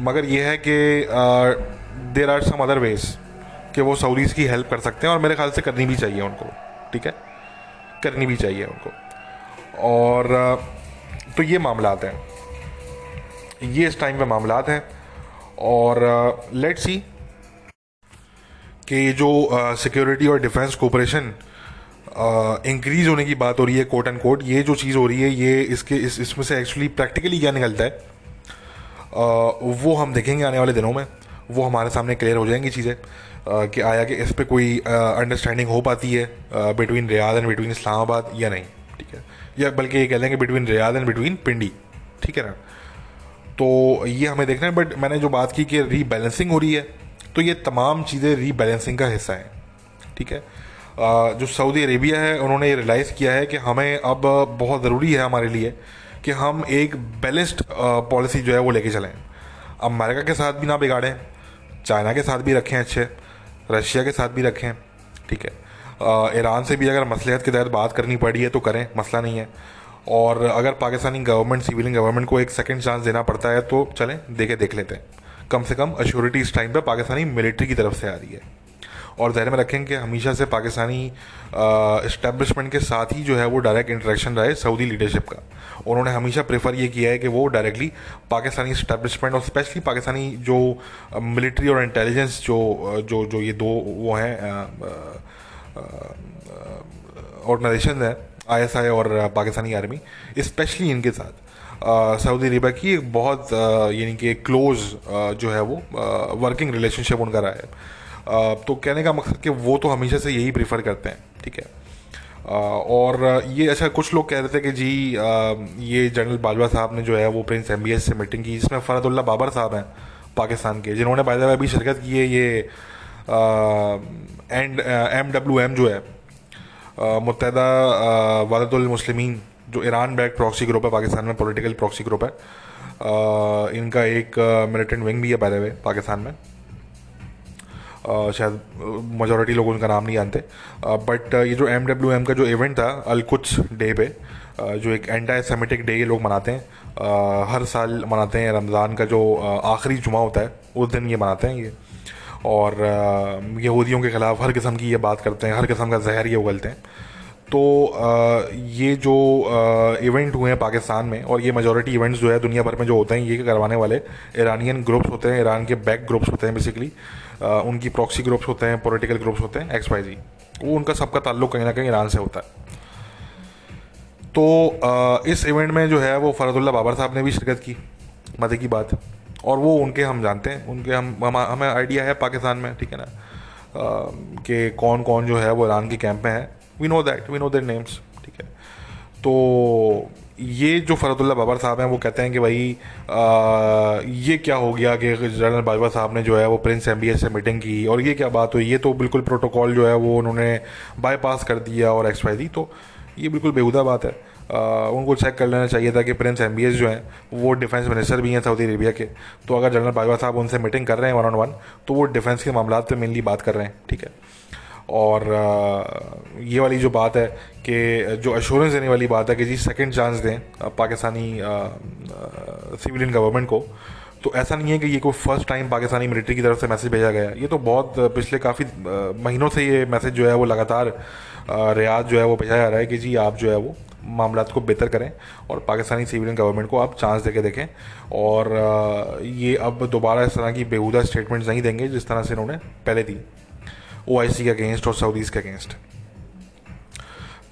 मगर यह है कि there are some other ways कि वो सऊदीज़ की हेल्प कर सकते हैं और मेरे ख्याल से करनी भी चाहिए उनको, ठीक है? करनी भी चाहिए उनको। और तो ये मामला हैं। ये इस टाइम पे मामला हैं और लेट्स सी कि जो सिक्योरिटी और डिफेंस कोऑपरेशन इंक्रीज होने की बात हो रही है कोट एंड कोट ये जो चीज़ हो रही है ये इसके इस इसमें से एक्चुअली प्रैक्टिकली क्या निकलता है? आ, वो हम देखेंगे आने वाले दिनों में। वो हमारे सामने क्लियर हो जाएँगी चीज़ें कि आया कि इस पर कोई अंडरस्टैंडिंग हो पाती है between Riyadh and between Islamabad या नहीं ठीक है? या बल्कि ये कह लेंगे between Riyadh and between Pindi ठीक है ना? तो ये हमें देखना है बट मैंने जो बात की कि रीबैलेंसिंग हो रही है तो ये तमाम चीज़ें रीबैलेंसिंग का हिस्सा है ठीक है? जो सऊदी अरेबिया है, उन्होंने ये रियलाइज़ किया है कि हमें अब बहुत ज़रूरी है हमारे लिए कि हम एक बैलेंस्ड पॉलिसी जो है वो लेके चलें। अमेरिका के साथ भी ना बिगाड़ें, चाइना के साथ भी रखें अच्छे, रशिया के साथ भी रखें, ठीक है। ईरान से भी अगर मसलियत के तहत बात करनी पड़ी है तो करें, मसला नहीं है। और अगर पाकिस्तानी गवर्नमेंट सिविलियन गवर्नमेंट को एक सेकेंड चांस देना पड़ता है तो चलें, देखे, देख लेते हैं। कम से कम अश्योरिटी इस टाइम पर पाकिस्तानी मिलिट्री की तरफ़ से आ रही है। और जहन में रखें कि हमेशा से पाकिस्तानी इस्टेब्लिशमेंट के साथ ही जो है वो डायरेक्ट इंटरेक्शन रहे सऊदी लीडरशिप का। उन्होंने हमेशा प्रेफर ये किया है कि वो डायरेक्टली पाकिस्तानी इस्टेब्लिशमेंट और स्पेशली पाकिस्तानी जो मिलिट्री और इंटेलिजेंस जो जो जो ये दो वो हैं ऑर्गेनाइजेशन है आईएसआई और पाकिस्तानी आर्मी स्पेशली इनके साथ। सऊदी अरेबिया की एक बहुत यानी कि क्लोज जो है वो वर्किंग रिलेशनशिप उनका रहा है। तो कहने का मकसद कि वो तो हमेशा से यही प्रीफर करते हैं ठीक है? और ये अच्छा कुछ लोग कह रहे थे कि जी ये जनरल बाजवा साहब ने जो है वो प्रिंस एमबीएस से मीटिंग की जिसमें फ़रतुल्ला बाबर साहब हैं पाकिस्तान के जिन्होंने बाय अभी शिरकत की है ये एंड एम डब्ल्यू एम जो है मुतहदा वालदुलमसलिमिन जो ईरान बैक प्रॉक्सी ग्रुप है पाकिस्तान में पॉलिटिकल प्रॉक्सी ग्रुप है आ, इनका एक मिलिटेंट विंग भी है बाय पाकिस्तान में। शायद मेजोरिटी लोग उनका नाम नहीं जानते। बट ये जो एम डब्ल्यू एम का जो इवेंट था अलकुच डे पे जो एक एंटी सेमेटिक डे ये लोग मनाते हैं हर साल मनाते हैं, रमज़ान का जो आखिरी जुमा होता है, उस दिन ये मनाते हैं ये। और यहूदियों के ख़िलाफ़ हर किस्म की ये बात करते हैं, हर किस्म का जहर ये उगलते हैं। तो ये जो इवेंट हुए हैं पाकिस्तान में, और ये मेजोरिटी इवेंट्स जो है दुनिया भर में जो होते हैं, ये करवाने वाले ईरानियन ग्रुप्स होते हैं ईरान के बैक ग्रुप्स होते हैं बेसिकली उनकी प्रॉक्सी ग्रुप्स होते हैं पॉलिटिकल ग्रुप्स होते हैं एक्स वाई जी वो उनका सबका ताल्लुक कहीं ना कहीं ईरान से होता है। तो इस इवेंट में जो है वो फ़रदुल्ला बाबर साहब ने भी शिरकत की मज़े की बात। और वो उनके हम जानते हैं, उनके हम, हमें आइडिया है पाकिस्तान में, ठीक है ना? कि कौन कौन जो है वो ईरान के कैंप में है। We know that we know their names ठीक है? तो ये जो फ़रदुल्ला बाबर साहब हैं वो कहते हैं कि भाई आ, ये क्या हो गया कि जनरल बाजवा साहब ने जो है वो प्रिंस एमबीएस से मीटिंग की और ये क्या बात हुई? ये तो बिल्कुल प्रोटोकॉल जो है वो उन्होंने बाईपास कर दिया और एक्स वाई दी तो ये बिल्कुल बेहुदा बात है। आ, उनको चेक कर लेना चाहिए था कि प्रिंस एमबीएस जो हैं वो डिफेंस मिनिस्टर भी हैं सऊदी अरेबिया के। तो अगर जनरल बाजवा साहब उनसे मीटिंग कर रहे हैं वन ऑन वन तो वो डिफेंस के मामला पर मेनली बात कर रहे हैं ठीक है? और ये वाली जो बात है कि जो अश्योरेंस देने वाली बात है कि जी सेकंड चांस दें पाकिस्तानी सिविलियन गवर्नमेंट को तो ऐसा नहीं है कि ये कोई फ़र्स्ट टाइम पाकिस्तानी मिलिट्री की तरफ़ से मैसेज भेजा गया ये तो बहुत पिछले काफ़ी महीनों से ये मैसेज जो है वो लगातार रियाज जो है वो भेजा जा रहा है कि जी आप जो है वो मामला को बेहतर करें और पाकिस्तानी सिविलियन गवर्नमेंट को आप चांस देके देखें। और ये अब दोबारा इस तरह की बेहूदा स्टेटमेंट्स नहीं देंगे जिस तरह से इन्होंने पहले दी। ओआईसी के अगेंस्ट और सऊदीज़ के अगेंस्ट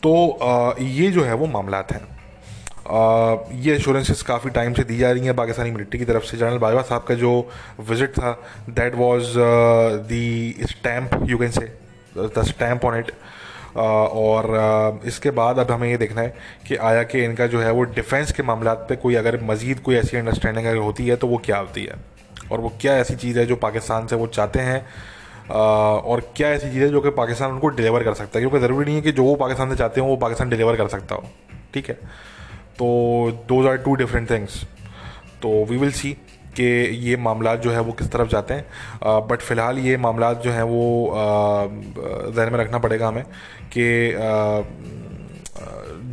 तो ये जो है वो मामला हैं। ये इंश्योरेंसेस काफ़ी टाइम से दी जा रही हैं पाकिस्तानी मिलिट्री की तरफ़ से। जनरल बाजवा साहब का जो विज़िट था that was the stamp you can say the stamp on it और इसके बाद अब हमें ये देखना है कि आया कि इनका जो है वो डिफेंस के मामला पे कोई अगर मज़ीद कोई ऐसी अंडरस्टैंडिंग अगर होती है तो वो क्या होती है? और वो क्या ऐसी चीज़ है जो पाकिस्तान से वो चाहते हैं? और क्या ऐसी चीज़ें जो कि पाकिस्तान उनको डिलीवर कर सकता है? क्योंकि ज़रूरी नहीं है कि जो वो पाकिस्तान से चाहते हो वो पाकिस्तान डिलीवर कर सकता हो। ठीक है? तो those are two different things तो वी विल सी कि ये मामला जो है वो किस तरफ़ जाते हैं। बट फ़िलहाल ये मामला जो हैं वो जहन में रखना पड़ेगा हमें कि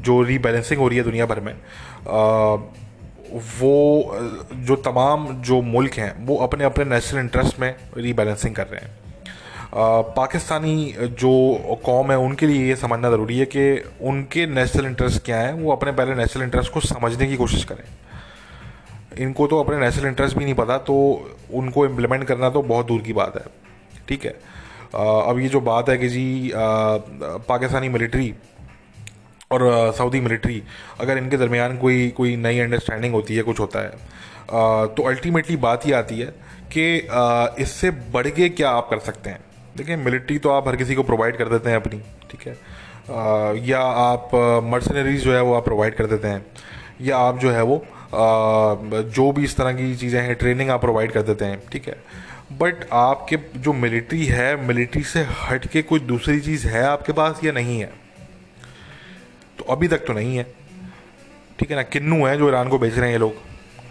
जो रीबैलेंसिंग हो रही है दुनिया भर में आ, वो जो तमाम जो मुल्क हैं वो अपने अपने नेशनल इंटरेस्ट में रीबैलेंसिंग कर रहे हैं। पाकिस्तानी जो कौम है, उनके लिए ये समझना ज़रूरी है कि उनके नेशनल इंटरेस्ट क्या हैं, वो अपने पहले नेशनल इंटरेस्ट को समझने की कोशिश करें। इनको तो अपने नेशनल इंटरेस्ट भी नहीं पता तो उनको इम्प्लीमेंट करना तो बहुत दूर की बात है। ठीक है? अब ये जो बात है कि जी पाकिस्तानी मिलिट्री और सऊदी मिलिट्री, अगर इनके दरमियान कोई कोई नई अंडरस्टैंडिंग होती है, कुछ होता है तो अल्टीमेटली बात ही आती है कि इससे बढ़ के क्या आप कर सकते हैं। देखिए मिलिट्री तो आप हर किसी को प्रोवाइड कर देते हैं अपनी ठीक है? आ, या आप मर्सनरीज जो है वो आप प्रोवाइड कर देते हैं या आप जो है वो आ, जो भी इस तरह की चीज़ें हैं ट्रेनिंग आप प्रोवाइड कर देते हैं ठीक है? बट आपके जो मिलिट्री है मिलिट्री से हट के कोई दूसरी चीज़ है आपके पास या नहीं है? तो अभी तक तो नहीं है ठीक है ना? किन्नू है जो ईरान को बेच रहे हैं ये लोग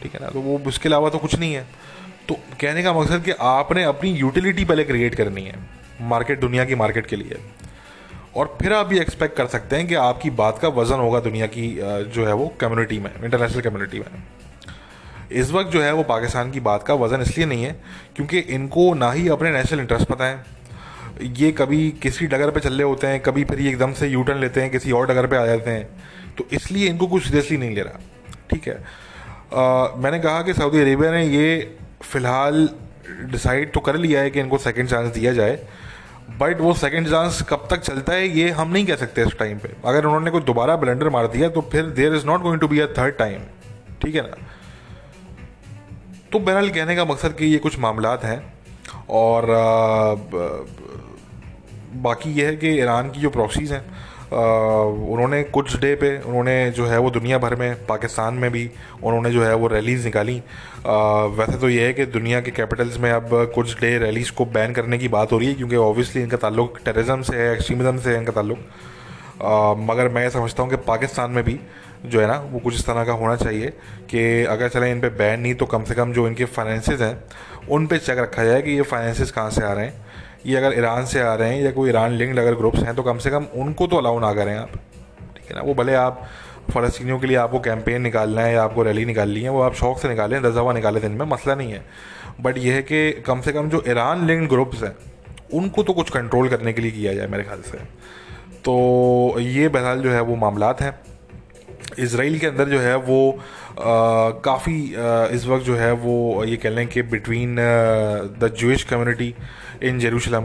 ठीक है ना? तो वो उसके अलावा तो कुछ नहीं है। तो कहने का मकसद कि आपने अपनी यूटिलिटी पहले क्रिएट करनी है। मार्केट दुनिया की मार्केट के लिए। और फिर आप ये एक्सपेक्ट कर सकते हैं कि आपकी बात का वज़न होगा दुनिया की जो है वो कम्युनिटी में इंटरनेशनल कम्युनिटी में। इस वक्त जो है वो पाकिस्तान की बात का वज़न इसलिए नहीं है क्योंकि इनको ना ही अपने नेशनल इंटरेस्ट पता है। ये कभी किसी डगर पे चल होते हैं कभी फिर ये एकदम से यू टर्न लेते हैं किसी और डगर पे आ जाते हैं। तो इसलिए इनको कुछ सीरियसली नहीं ले रहा ठीक है? आ, मैंने कहा कि सऊदी अरेबिया ने ये फ़िलहाल डिसाइड तो कर लिया है कि इनको सेकेंड चांस दिया जाए। बट वो सेकेंड चांस कब तक चलता है ये हम नहीं कह सकते इस टाइम पे। अगर उन्होंने कोई दोबारा ब्लेंडर मार दिया तो फिर there is not going to be a third time ठीक है ना? तो बहरहाल कहने का मकसद कि ये कुछ मामला हैं और आ, बाकी ये है कि ईरान की जो प्रॉक्सीज़ हैं उन्होंने कुछ डे पे उन्होंने जो है वो दुनिया भर में, पाकिस्तान में भी उन्होंने जो है वो रैलीज़ निकाली। वैसे तो ये है कि दुनिया के कैपिटल्स में अब कुछ डे रैलीज़ को बैन करने की बात हो रही है, क्योंकि ऑब्वियसली इनका ताल्लुक टेररिज्म से है एक्सट्रीमिज़म से है इनका ताल्लुक। मगर मैं समझता हूँ कि पाकिस्तान में भी जो है ना, वो कुछ इस तरह का होना चाहिए कि अगर चलें इन पर बैन नहीं तो कम से कम जो इनके फाइनेंसेस हैं, उन पर चेक रखा जाए कि ये फाइनेंसेस कहाँ से आ रहे हैं। ये अगर ईरान से आ रहे हैं या कोई ईरान लिंक्ड अगर ग्रुप्स हैं तो कम से कम उनको तो अलाउ ना करें आप। ठीक है ना? वो भले आप फ़लस्तियों के लिए आपको कैंपेन निकालना है या आपको रैली निकालनी है, वो आप शौक से निकालें, दस दफ़ा निकाले दिन में, मसला नहीं है। बट ये है कि कम से कम जो ईरान लिंक्ड ग्रुप्स हैं, उनको तो कुछ कंट्रोल करने के लिए किया जाए मेरे ख्याल से। तो ये बहरहाल जो है वो मामला हैं। इसराइल के अंदर जो है वो काफ़ी इस वक्त जो है वो ये कह लें कि between the Jewish community in Jerusalem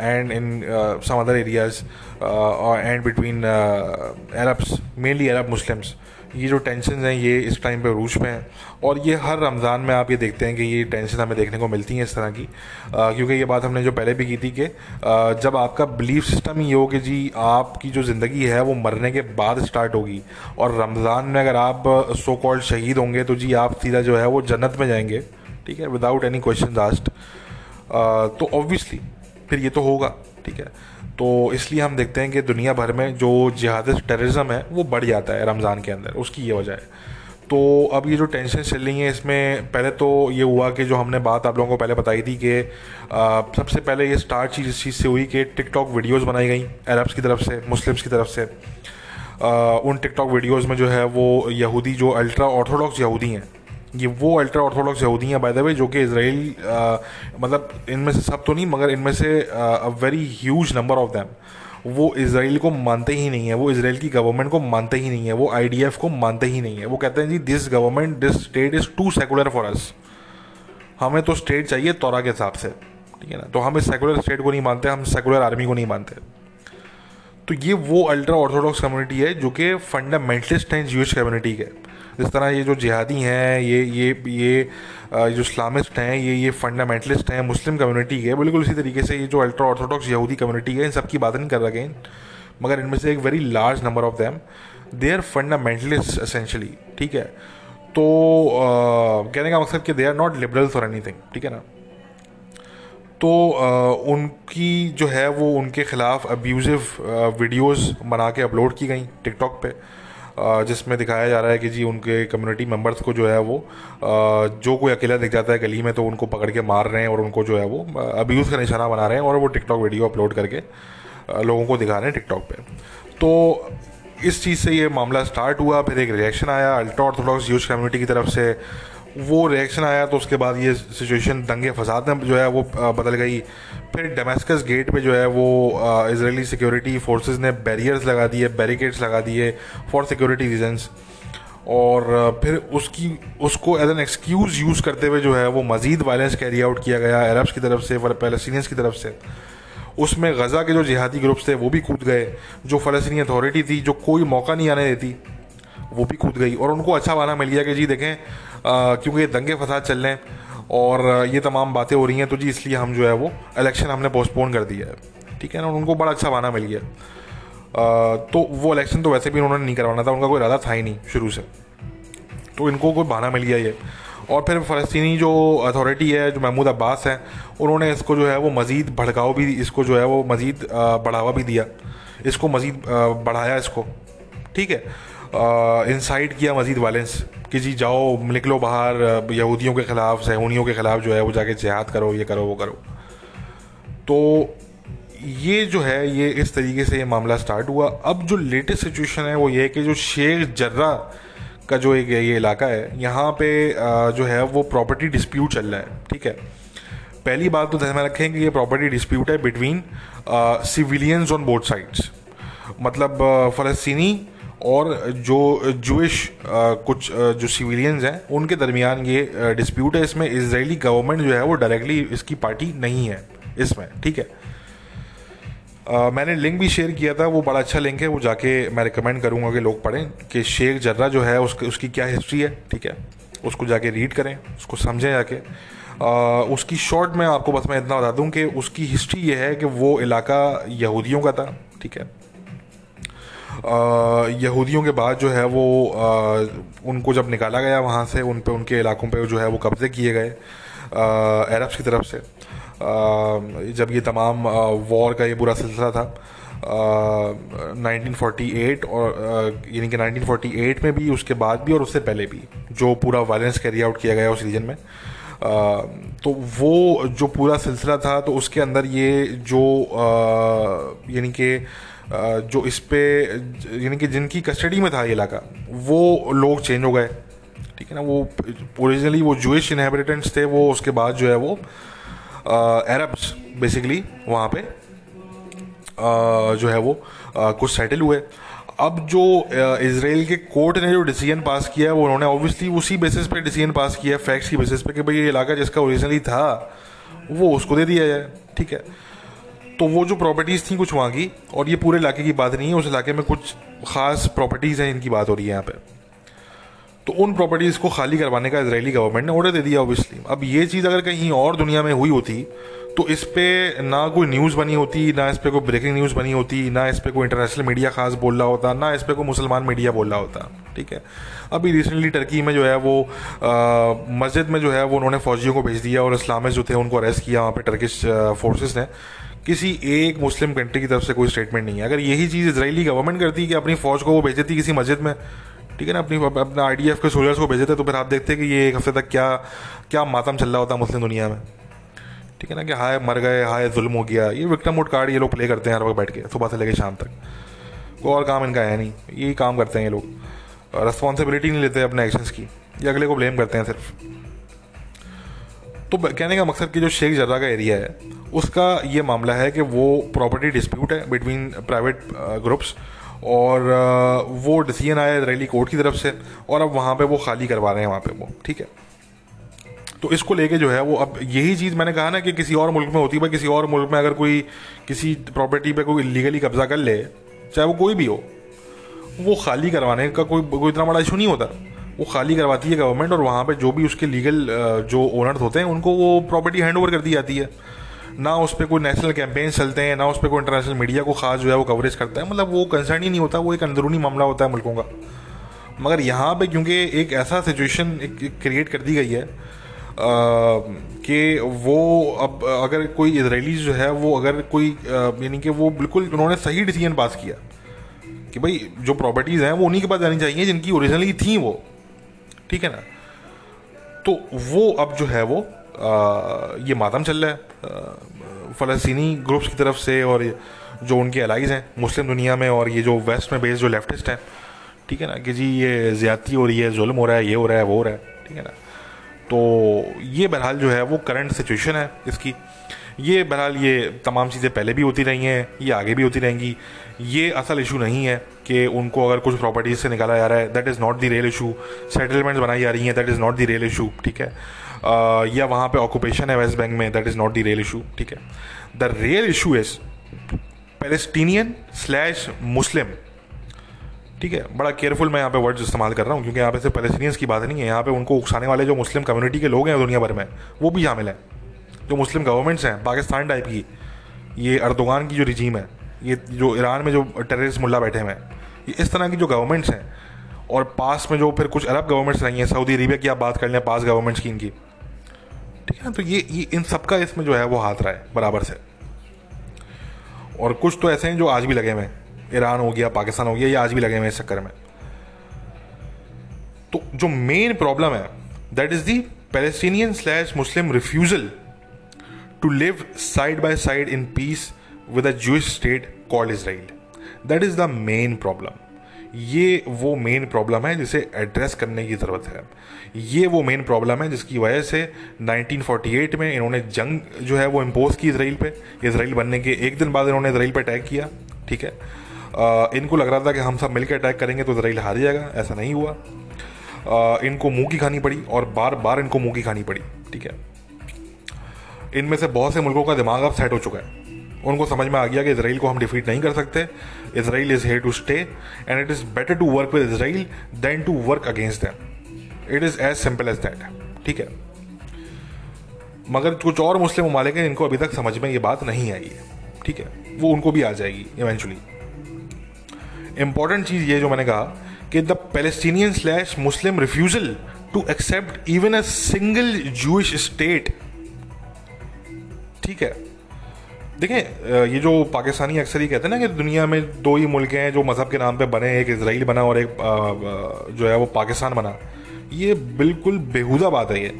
and in some other areas and between Arabs mainly Arab Muslims ये जो टेंशन हैं ये इस टाइम पे रूज में हैं। और ये हर रमज़ान में आप ये देखते हैं कि ये टेंशन हमें देखने को मिलती हैं इस तरह की। आ, क्योंकि ये बात हमने जो पहले भी की थी कि जब आपका बिलीफ सिस्टम ही हो कि जी आपकी जो ज़िंदगी है वो मरने के बाद स्टार्ट होगी। और रमज़ान में अगर आप सो कॉल्ड शहीद होंगे तो जी आप सीधा जो है वो जन्नत में जाएँगे। ठीक है? विदाउट एनी क्वेश्चन आस्ट तो ऑब्वियसली फिर ये तो होगा ठीक है? तो इसलिए हम देखते हैं कि दुनिया भर में जो जिहादिस्ट टेररिज्म है वो बढ़ जाता है रमज़ान के अंदर उसकी ये वजह है। तो अब ये जो टेंशन चल रही है इसमें पहले तो ये हुआ कि जो हमने बात आप लोगों को पहले बताई थी कि सबसे पहले ये स्टार्ट चीज़ इस चीज़ से हुई कि टिकटॉक वीडियोस बनाई गई अरब्स की तरफ़ से मुस्लिम्स की तरफ़ से। आ, उन टिकटॉक वीडियोस में जो है वो यहूदी जो अल्ट्रा ऑर्थोडॉक्स यहूदी हैं ये वो अल्ट्रा ऑर्थोडॉक्स यहूदी हैं बाय द वे जो कि इसराइल मतलब इनमें से सब तो नहीं, मगर इनमें से a very huge number of them वो इसराइल को मानते ही नहीं है, वो इसराइल की गवर्नमेंट को मानते ही नहीं है, वो आईडीएफ को मानते ही नहीं है। वो कहते हैं, जी this government this state is too secular for us हमें तो स्टेट चाहिए तोरा के हिसाब से, ठीक है ना? तो हम इस सेकुलर स्टेट को नहीं मानते, हम सेकुलर आर्मी को नहीं मानते. तो ये वो अल्ट्रा ऑर्थोडॉक्स कम्युनिटी है, जो कि फंडामेंटलिस्ट हैं जूश कम्युनिटी के। जिस तरह ये जो जिहादी हैं ये ये ये जो इस्लामिस्ट हैं ये ये फंडामेंटलिस्ट हैं मुस्लिम कम्युनिटी के बिल्कुल इसी तरीके से ये जो अल्ट्रा ऑर्थोडॉक्स यहूदी कम्युनिटी है इन सब की बात नहीं कर रहे मगर इनमें से एक very large number of them they are fundamentalist essentially ठीक है? तो uh, कहने का मकसद कि दे आर नॉट लिबरल्स और एनीथिंग ठीक है ना? तो uh, उनकी जो है वो उनके ख़िलाफ़ अब्यूज़िव वीडियोस बना के अपलोड की गई टिकटॉक पे। जिसमें दिखाया जा रहा है कि जी उनके कम्युनिटी मेंबर्स को जो है वो जो कोई अकेला दिख जाता है गली में तो उनको पकड़ के मार रहे हैं और उनको जो है वो अब्यूज़ का निशाना बना रहे हैं और वो टिकटॉक वीडियो अपलोड करके लोगों को दिखा रहे हैं टिकटॉक पर तो इस चीज़ से ये मामला स्टार्ट हुआ, फिर एक रिएक्शन आया अल्ट्रा ऑर्थोडॉक्स यूज़ कम्युनिटी की तरफ़ से वो रिएक्शन आया तो उसके बाद ये सिचुएशन दंगे फसाद में जो है वो बदल गई। फिर डमेस्कस गेट पे जो है वो इसराइली सिक्योरिटी फोर्सेस ने बैरियर्स लगा दिए बैरिकेड्स लगा दिए फॉर सिक्योरिटी रीजंस और फिर उसकी, उसको एज एन एक्सक्यूज़ यूज़ करते हुए जो है वो मज़ीद वायलेंस कैरी आउट किया गया अरब्स की तरफ़ से पैलेस्टीनियंस की तरफ़ से। उसमें गज़ा के जो जिहादी ग्रुप्स थे वो भी कूद गए। जो फ़लस्तनी अथॉरिटी थी, जो कोई मौका नहीं आने देती, वो भी कूद गई। और उनको अच्छा वाला मिल गया कि जी देखें क्योंकि ये दंगे फसाद चल रहे हैं और ये तमाम बातें हो रही हैं तो जी इसलिए हम जो है वो इलेक्शन हमने पोस्टपोन कर दिया है। ठीक है ना? उनको बड़ा अच्छा बहाना मिल गया। तो वो इलेक्शन तो वैसे भी उन्होंने नहीं करवाना था, उनका कोई इरादा था ही नहीं शुरू से। तो इनको कोई बहाना मिल गया ये। और फिर फ़लस्तनी जो अथॉरिटी है, जो महमूद अब्बास है, उन्होंने इसको जो है वो मज़ीद भड़काव भी, इसको जो है वो मज़ीद बढ़ावा भी दिया। इसको मज़ीद बढ़ाया इसको। ठीक है? इंसाइट किया मज़ीद वायलेंस कि जी जाओ, निकलो बाहर, यहूदियों के ख़िलाफ़, सहूनियों के ख़िलाफ़ जो है वो जाके जिहाद करो, ये करो, वो करो। तो ये जो है, ये इस तरीके से ये मामला स्टार्ट हुआ। अब जो लेटेस्ट सिचुएशन है वो ये है कि जो शेख जर्रा का जो एक, ये इलाका है, यहाँ पे जो है वो प्रॉपर्टी डिस्प्यूट चल रहा है, ठीक है? पहली बात तो ध्यान में रखें कि ये प्रॉपर्टी डिस्प्यूट है between civilians on both sides मतलब फ़लस्तनी और जो जूश कुछ जो सिविलियंस हैं उनके दरमियान ये डिस्प्यूट है इसमें इसराइली गवर्नमेंट जो है वो डायरेक्टली इसकी पार्टी नहीं है इसमें ठीक है? आ, मैंने लिंक भी शेयर किया था वो बड़ा अच्छा लिंक है वो जाके मैं रिकमेंड करूँगा कि लोग पढ़ें कि शेख जर्रा जो है उसकी उसकी क्या हिस्ट्री है ठीक है? उसको जाके रीड करें उसको समझें जाके। उसकी शॉर्ट में आपको बस मैं इतना बता दूँ कि उसकी हिस्ट्री ये है कि वो इलाका यहूदियों का था ठीक है? यहूदियों के बाद जो है वो उनको जब निकाला गया वहाँ से उन पे उनके इलाकों पे जो है वो कब्ज़े किए गए अरब्स की तरफ़ से। जब ये तमाम वॉर का ये बुरा सिलसिला था नाइनटीन फोर्टी एट और यानी कि 1948 में भी उसके बाद भी और उससे पहले भी जो पूरा वायलेंस कैरी आउट किया गया उस रीजन में आ, तो वो जो पूरा सिलसिला था तो उसके अंदर ये जो यानी कि जो इस पे यानी कि जिनकी कस्टडी में था ये इलाका वो लोग चेंज हो गए। ठीक है ना वो ओरिजिनली वो जूश इनहेबिटेंट्स थे वो उसके बाद जो है वो अरब्स बेसिकली वहाँ पे uh, जो है वो uh, कुछ सेटल हुए। अब जो इसराइल के कोर्ट ने जो डिसीज़न पास किया है वो उन्होंने ऑब्वियसली उसी बेसिस पे डिसीज़न पास किया फैक्ट्स की बेसिस पे कि भाई ये इलाका जिसका ओरिजिनली था वो उसको दे दिया जाए। ठीक है? तो वो जो प्रॉपर्टीज़ थी कुछ वहाँ की, और ये पूरे इलाके की बात नहीं है, उस इलाके में कुछ ख़ास प्रॉपर्टीज़ हैं, इनकी बात हो रही है यहाँ पे। तो उन प्रॉपर्टीज़ को खाली करवाने का इसराइली गवर्नमेंट ने ऑर्डर दे दिया ऑब्वियसली अब ये चीज़ अगर कहीं और दुनिया में हुई होती तो इस पर ना कोई न्यूज़ बनी होती, ना इस पर कोई ब्रेकिंग न्यूज़ बनी होती, ना इस पर कोई इंटरनेशनल मीडिया खास बोल रहा होता, ना इस पर कोई मुसलमान मीडिया बोल रहा होता, ठीक है? अभी रिसेंटली टर्की में जो है वो मस्जिद में जो है वो उन्होंने फौजियों को भेज दिया, और इस्लामिस्ट जो थे उनको अरेस्ट किया, वहाँ पे टर्किश फोर्सेस ने। किसी एक मुस्लिम कंट्री की तरफ़ से कोई स्टेटमेंट नहीं है। अगर यही चीज़ इसराइली गवर्नमेंट करती कि अपनी फ़ौज को वो भेज देती किसी मस्जिद में, ठीक है ना, अपनी अपना आई के सोल्जर्स को भेजे थे तो फिर आप देखते कि ये एक हफ़्ते तक क्या क्या मातम चल रहा होता मुस्लिम दुनिया में। ठीक है ना, कि हाय मर गए, हाय जुल्म हो गया। ये विक्टम मोड कार्ड ये लोग प्ले करते हैं हर वक्त बैठ के, सुबह से लेकर शाम तक। कोई और काम इनका है नहीं। यही काम करते हैं ये लोग। रिस्पॉन्सिबिलिटी नहीं लेते अपने एक्शंस की। ये अगले को ब्लेम करते हैं सिर्फ़। तो कहने का मकसद कि जो शेख जर्रा का एरिया है, उसका ये मामला है कि वो प्रॉपर्टी डिस्प्यूट है बिटवीन प्राइवेट ग्रुप्स और वो डिसीज़न आया इसराइली कोर्ट की तरफ़ से और अब वहाँ पे वो खाली करवा रहे हैं वहाँ पे वो, ठीक है? तो इसको लेके जो है वो अब यही चीज़ मैंने कहा ना कि किसी और मुल्क में होती है किसी और मुल्क में अगर कोई किसी प्रॉपर्टी पे कोई लीगली कब्जा कर ले, चाहे वो कोई भी हो, वो खाली करवाने का कोई कोई इतना बड़ा इशू नहीं होता। वो खाली करवाती है गवर्नमेंट और वहाँ पे जो भी उसके लीगल जो ओनर्स होते हैं, उनको वो प्रॉपर्टी हैंड ओवर कर दी जाती है। ना उस पर कोई नेशनल कैंपेन चलते हैं, ना उस पर कोई इंटरनेशनल मीडिया को खास जो है वो कवरेज करता है। मतलब वो कंसर्न ही नहीं होता, वो एक अंदरूनी मामला होता है मुल्कों का। मगर यहाँ पे क्योंकि एक ऐसा सिचुएशन एक क्रिएट कर दी गई है कि वो अब अगर कोई इसराइली जो है, वो अगर कोई यानी कि वो बिल्कुल उन्होंने सही डिसीज़न पास किया, कि भाई जो प्रॉपर्टीज़ हैं वो उन्हीं के पास जानी चाहिए, जिनकी ओरिजिनली थी वो। ठीक है ना? तो वो अब जो है वो आ, ये मातम चल रहा है। फ़लस्तनी ग्रुप्स की तरफ़ से और जो उनके अलाइज हैं मुस्लिम दुनिया में और ये जो वेस्ट में बेस्ड जो लेफ्टिस्ट हैं ठीक है ना? कि जी ये ज़्यादती हो रही है जुल्म हो रहा है ये हो रहा है वो हो रहा है ठीक है ना? तो ये बहरहाल जो है वो करंट सिचुएशन है इसकी। ये बहरहाल ये तमाम चीज़ें पहले भी होती रही हैं ये आगे भी होती रहेंगी। ये असल इशू नहीं है। कि उनको अगर कुछ प्रॉपर्टीज़ से निकाला जा रहा है that is not the real issue settlements बनाई जा रही हैं that is not the real issue ठीक है? uh, या वहाँ पे ऑक्यूपेशन है वेस्ट बैंक में that is not the real issue ठीक है? The real issue is Palestinian slash Muslim ठीक है? बड़ा केयरफुल मैं यहाँ पे वर्ड्स इस्तेमाल कर रहा हूँ क्योंकि यहाँ पे सिर्फ़ पैलेस्टीनियंस की बात नहीं है यहाँ पे उनको उकसाने वाले जो मुस्लिम कम्युनिटी के लोग हैं दुनिया भर में वो भी शामिल हैं। जो मुस्लिम गवर्नमेंट्स हैं पाकिस्तान टाइप की ये अर्दोगान की जो रिजीम है ये जो ईरान में जो टेररिस्ट मुल्ला बैठे हुए हैं, ये इस तरह की जो गवर्नमेंट्स हैं, और पास में जो फिर कुछ अरब गवर्नमेंट्स रही हैं सऊदी अरेबिया की आप बात कर लें, पास गवर्नमेंट्स की इनकी, ठीक है ना? तो ये ये इन सबका इसमें जो है वो हाथ रहा है, बराबर से। और कुछ तो ऐसे हैं जो आज भी लगे हुए हैं, ईरान हो गया, पाकिस्तान हो गया, ये आज भी लगे हुए हैं इस चक्कर में। तो जो मेन प्रॉब्लम है that is the Palestinian slash Muslim refusal to live side by side in peace with a Jewish state called Israel that is the main problem ये वो मेन प्रॉब्लम है जिसे एड्रेस करने की ज़रूरत है। ये वो मेन प्रॉब्लम है जिसकी वजह से 1948 में इन्होंने जंग जो है वो इम्पोज की इसराइल पे। इसराइल बनने के एक दिन बाद इन्होंने इसराइल पे अटैक किया ठीक है? आ, इनको लग रहा था कि हम सब मिलकर अटैक करेंगे तो इसराइल हार जाएगा ऐसा नहीं हुआ। आ, इनको मुँह की खानी पड़ी और बार बार इनको मुँह की खानी पड़ी ठीक है? इनमें से बहुत से मुल्कों का दिमाग अब सेट हो चुका है। उनको समझ में आ गया कि इसराइल को हम डिफीट नहीं कर सकते। Israel is here to stay and it is better to work with Israel than to work against them it is as simple as that ठीक है? मगर कुछ और मुस्लिम ममालिक हैं इनको अभी तक समझ में ये बात नहीं आई है। ठीक है? वो उनको भी आ जाएगी इवेंचुअली इंपॉर्टेंट चीज़ ये जो मैंने कहा कि the Palestinian slash Muslim refusal to accept even a single Jewish state ठीक है? देखें ये जो पाकिस्तानी अक्सर ही कहते हैं ना कि दुनिया में दो ही मुल्क हैं जो मज़हब के नाम पे बने, एक इसराइल बना और एक जो है वो पाकिस्तान बना। ये बिल्कुल बेहुदा बात है ये।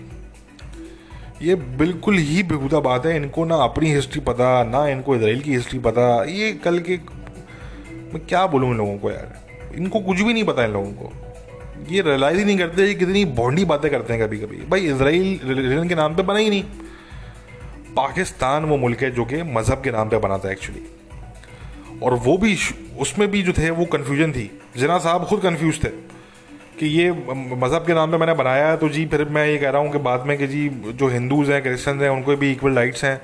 ये बिल्कुल ही बेहुदा बात है, इनको ना अपनी हिस्ट्री पता, ना इनको इसराइल की हिस्ट्री पता। ये कल के, मैं क्या बोलूँ इन लोगों को यार? इनको कुछ भी नहीं पता इन लोगों को। ये रियलाइज़ ही नहीं करते, ये कितनी बॉन्डी बातें करते हैं कभी कभी भाई इसराइल रिलीजन के नाम पे बना ही नहीं। पाकिस्तान वो मुल्क है जो कि मज़हब के नाम पे बना था एक्चुअली और वो भी, उसमें भी जो थे, वो कन्फ्यूज़न थी। जना साहब खुद कन्फ्यूज़ थे कि ये मज़हब के नाम पे मैंने बनाया है तो जी, फिर मैं ये कह रहा हूँ कि बाद में कि जी, जो हिंदूज़ हैं क्रिश्चन हैं, उनको भी इक्वल राइट्स हैं।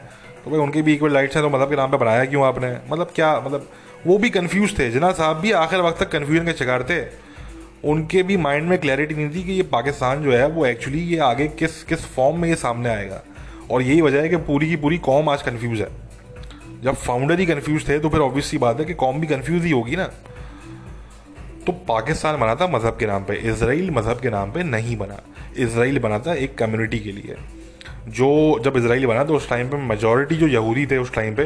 तो भाई, उनके भी इक्वल राइट्स हैं तो मज़हब के नाम पे बनाया क्यों आपने? मतलब क्या मतलब वो भी कन्फ्यूज़ थे। जना साहब भी आखिर वक्त तक कन्फ्यूज़न के शिकार थे। उनके भी माइंड में क्लैरिटी नहीं थी कि ये पाकिस्तान जो है, वो एक्चुअली ये आगे किस किस फॉर्म में ये सामने आएगा। और यही वजह है कि पूरी की पूरी कॉम आज कन्फ्यूज़ है। जब फाउंडर ही कन्फ्यूज़ थे तो फिर ऑब्वियस सी बात है कि कौम भी कन्फ्यूज़ ही होगी ना। तो पाकिस्तान बना था मज़हब के नाम पे इसराइल मज़हब के नाम पे नहीं बना। इसराइल बना था एक कम्युनिटी के लिए। जो जब इसराइल बना तो उस टाइम पे मेजोरिटी जो यहूदी थे उस टाइम पे,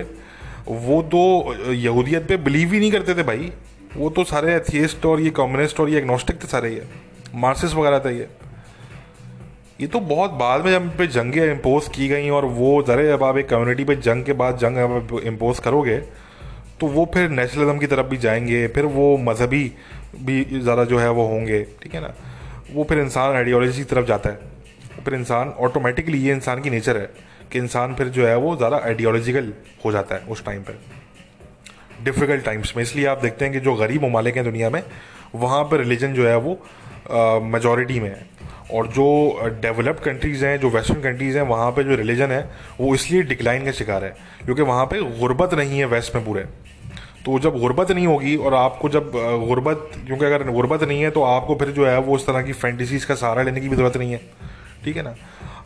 वो तो यहूदियत पे बिलीव ही नहीं करते थे भाई। वो तो सारे एथियस्ट और ये कम्युनिस्ट और ये एग्नोस्टिक थे सारे ये। मार्सिस वगैरह थे ये। ये तो बहुत बाद में जब पे जंगें इम्पोज की गई और वो ज़रा जब आप एक कम्युनिटी पे जंग के बाद जंग इम्पोज करोगे तो वो फिर नेशनलिज्म की तरफ़ भी जाएँगे, फिर वो मजहबी भी ज़्यादा जो है वो होंगे, ठीक है ना? वो फिर इंसान आइडियोलॉजी की तरफ़ जाता है। फिर इंसान ऑटोमेटिकली ये इंसान की नेचर है कि इंसान फिर जो है वो ज़्यादा आइडियोलॉजिकल हो जाता है उस टाइम पर डिफ़िकल्ट टाइम्स में। इसलिए आप देखते हैं कि जो गरीब ममालिक हैं दुनिया में, वहाँ पर रिलीजन जो है वो मेजॉरिटी में है। और जो डेवलप्ड कंट्रीज़ हैं, जो वेस्टर्न कंट्रीज़ हैं, वहाँ पे जो रिलीजन है, वो इसलिए डिक्लाइन का शिकार है, क्योंकि वहाँ पे गुर्बत नहीं है वेस्ट में पूरे। तो जब गुर्बत नहीं होगी और आपको जब गुर्बत, क्योंकि अगर गुर्बत नहीं है तो आपको फिर जो है वो उस तरह की फैंटिसीज़ का सहारा लेने की भी ज़रूरत नहीं है। ठीक है ना?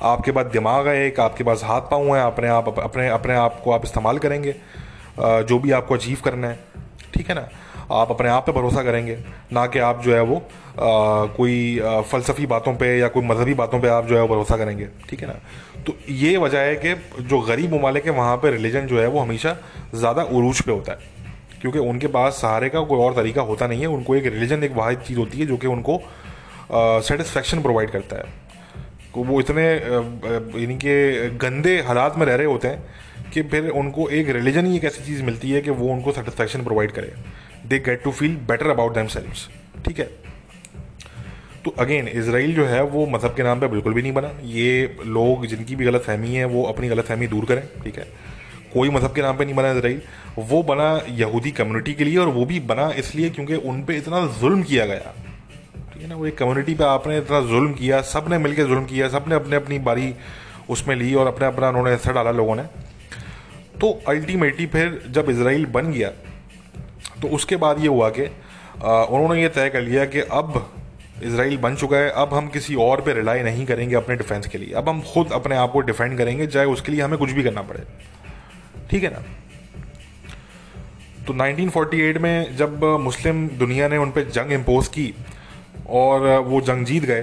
आपके पास दिमाग है एक, आपके पास हाथ पाँव है, अपने आप, अपने अपने आप को आप इस्तेमाल करेंगे जो भी आपको अचीव करना है। ठीक है ना? आप अपने आप पे भरोसा करेंगे ना कि आप जो है वो आ, कोई फ़लसफ़ी बातों पे या कोई मजहबी बातों पे आप जो है वो भरोसा करेंगे ठीक है ना? तो ये वजह है कि जो गरीब ममालिक है वहाँ पर रिलीजन जो है वो हमेशा ज़्यादा उरूज पे होता है। क्योंकि उनके पास सहारे का कोई और तरीका होता नहीं है उनको एक रिलीजन एक वाद चीज़ होती है जो कि उनको सेटिस्फेक्शन प्रोवाइड करता है। वो इतने यानी कि गंदे हालात में रह रहे होते हैं कि फिर उनको एक रिलीजन ही एक ऐसी चीज़ मिलती है कि वो उनको सेटिस्फेक्शन प्रोवाइड करे। They get to feel better about them ठीक है? तो अगेन इसराइल जो है, वो मज़हब के नाम पे बिल्कुल भी नहीं बना। ये लोग जिनकी भी गलत फहमी है, वो अपनी गलत फहमी दूर करें, ठीक है? कोई मज़हब के नाम पे नहीं बना इसराइल वो बना यहूदी कम्युनिटी के लिए और वो भी बना इसलिए क्योंकि उन पर इतना जुल्म किया गया। ठीक है ना? वो एक कम्युनिटी पे आपने इतना जुल्म किया सबने मिलकर जुल्म किया सबने अपने अपनी बारी उसमें ली और अपना अपना उन्होंने हिस्सा डाला लोगों ने। तो अल्टीमेटली फिर जब इसराइल बन गया तो उसके बाद ये हुआ कि उन्होंने ये तय कर लिया कि अब इसराइल बन चुका है, अब हम किसी और पे रिलाई नहीं करेंगे अपने डिफेंस के लिए। अब हम खुद अपने आप को डिफेंड करेंगे, चाहे उसके लिए हमें कुछ भी करना पड़े। ठीक है ना? तो 1948 में जब मुस्लिम दुनिया ने उन पर जंग इम्पोज की और वो जंग जीत गए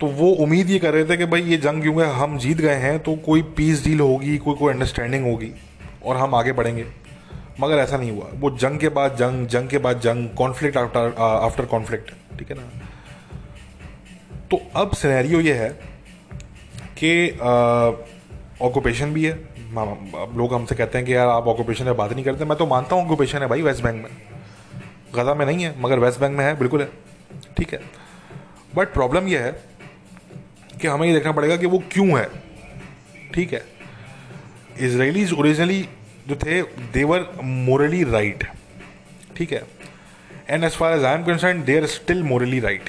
तो वो उम्मीद ये कर रहे थे कि भाई ये जंग क्योंकि हम जीत गए हैं तो कोई पीस डील होगी, कोई कोई अंडरस्टैंडिंग होगी और हम आगे बढ़ेंगे। मगर ऐसा नहीं हुआ। वो जंग के बाद जंग जंग के बाद जंग कॉन्फ्लिक्ट आफ्टर आफ्टर कॉन्फ्लिक्ट ठीक है ना? तो अब सिनेरियो ये है कि ऑक्यूपेशन भी है। लोग हमसे कहते हैं कि यार आप ऑक्यूपेशन में बात नहीं करते। मैं तो मानता हूँ ऑक्यूपेशन है भाई वेस्ट बैंक में। गजा में नहीं है, मगर वेस्ट बैंक में है, बिल्कुल है। ठीक है? बट प्रॉब्लम यह है कि हमें ये देखना पड़ेगा कि वो क्यों है। ठीक है? इसराइलीज ओरिजिनली जो थे देवर मोरली राइट ठीक है? And as far as I am concern they are still morally right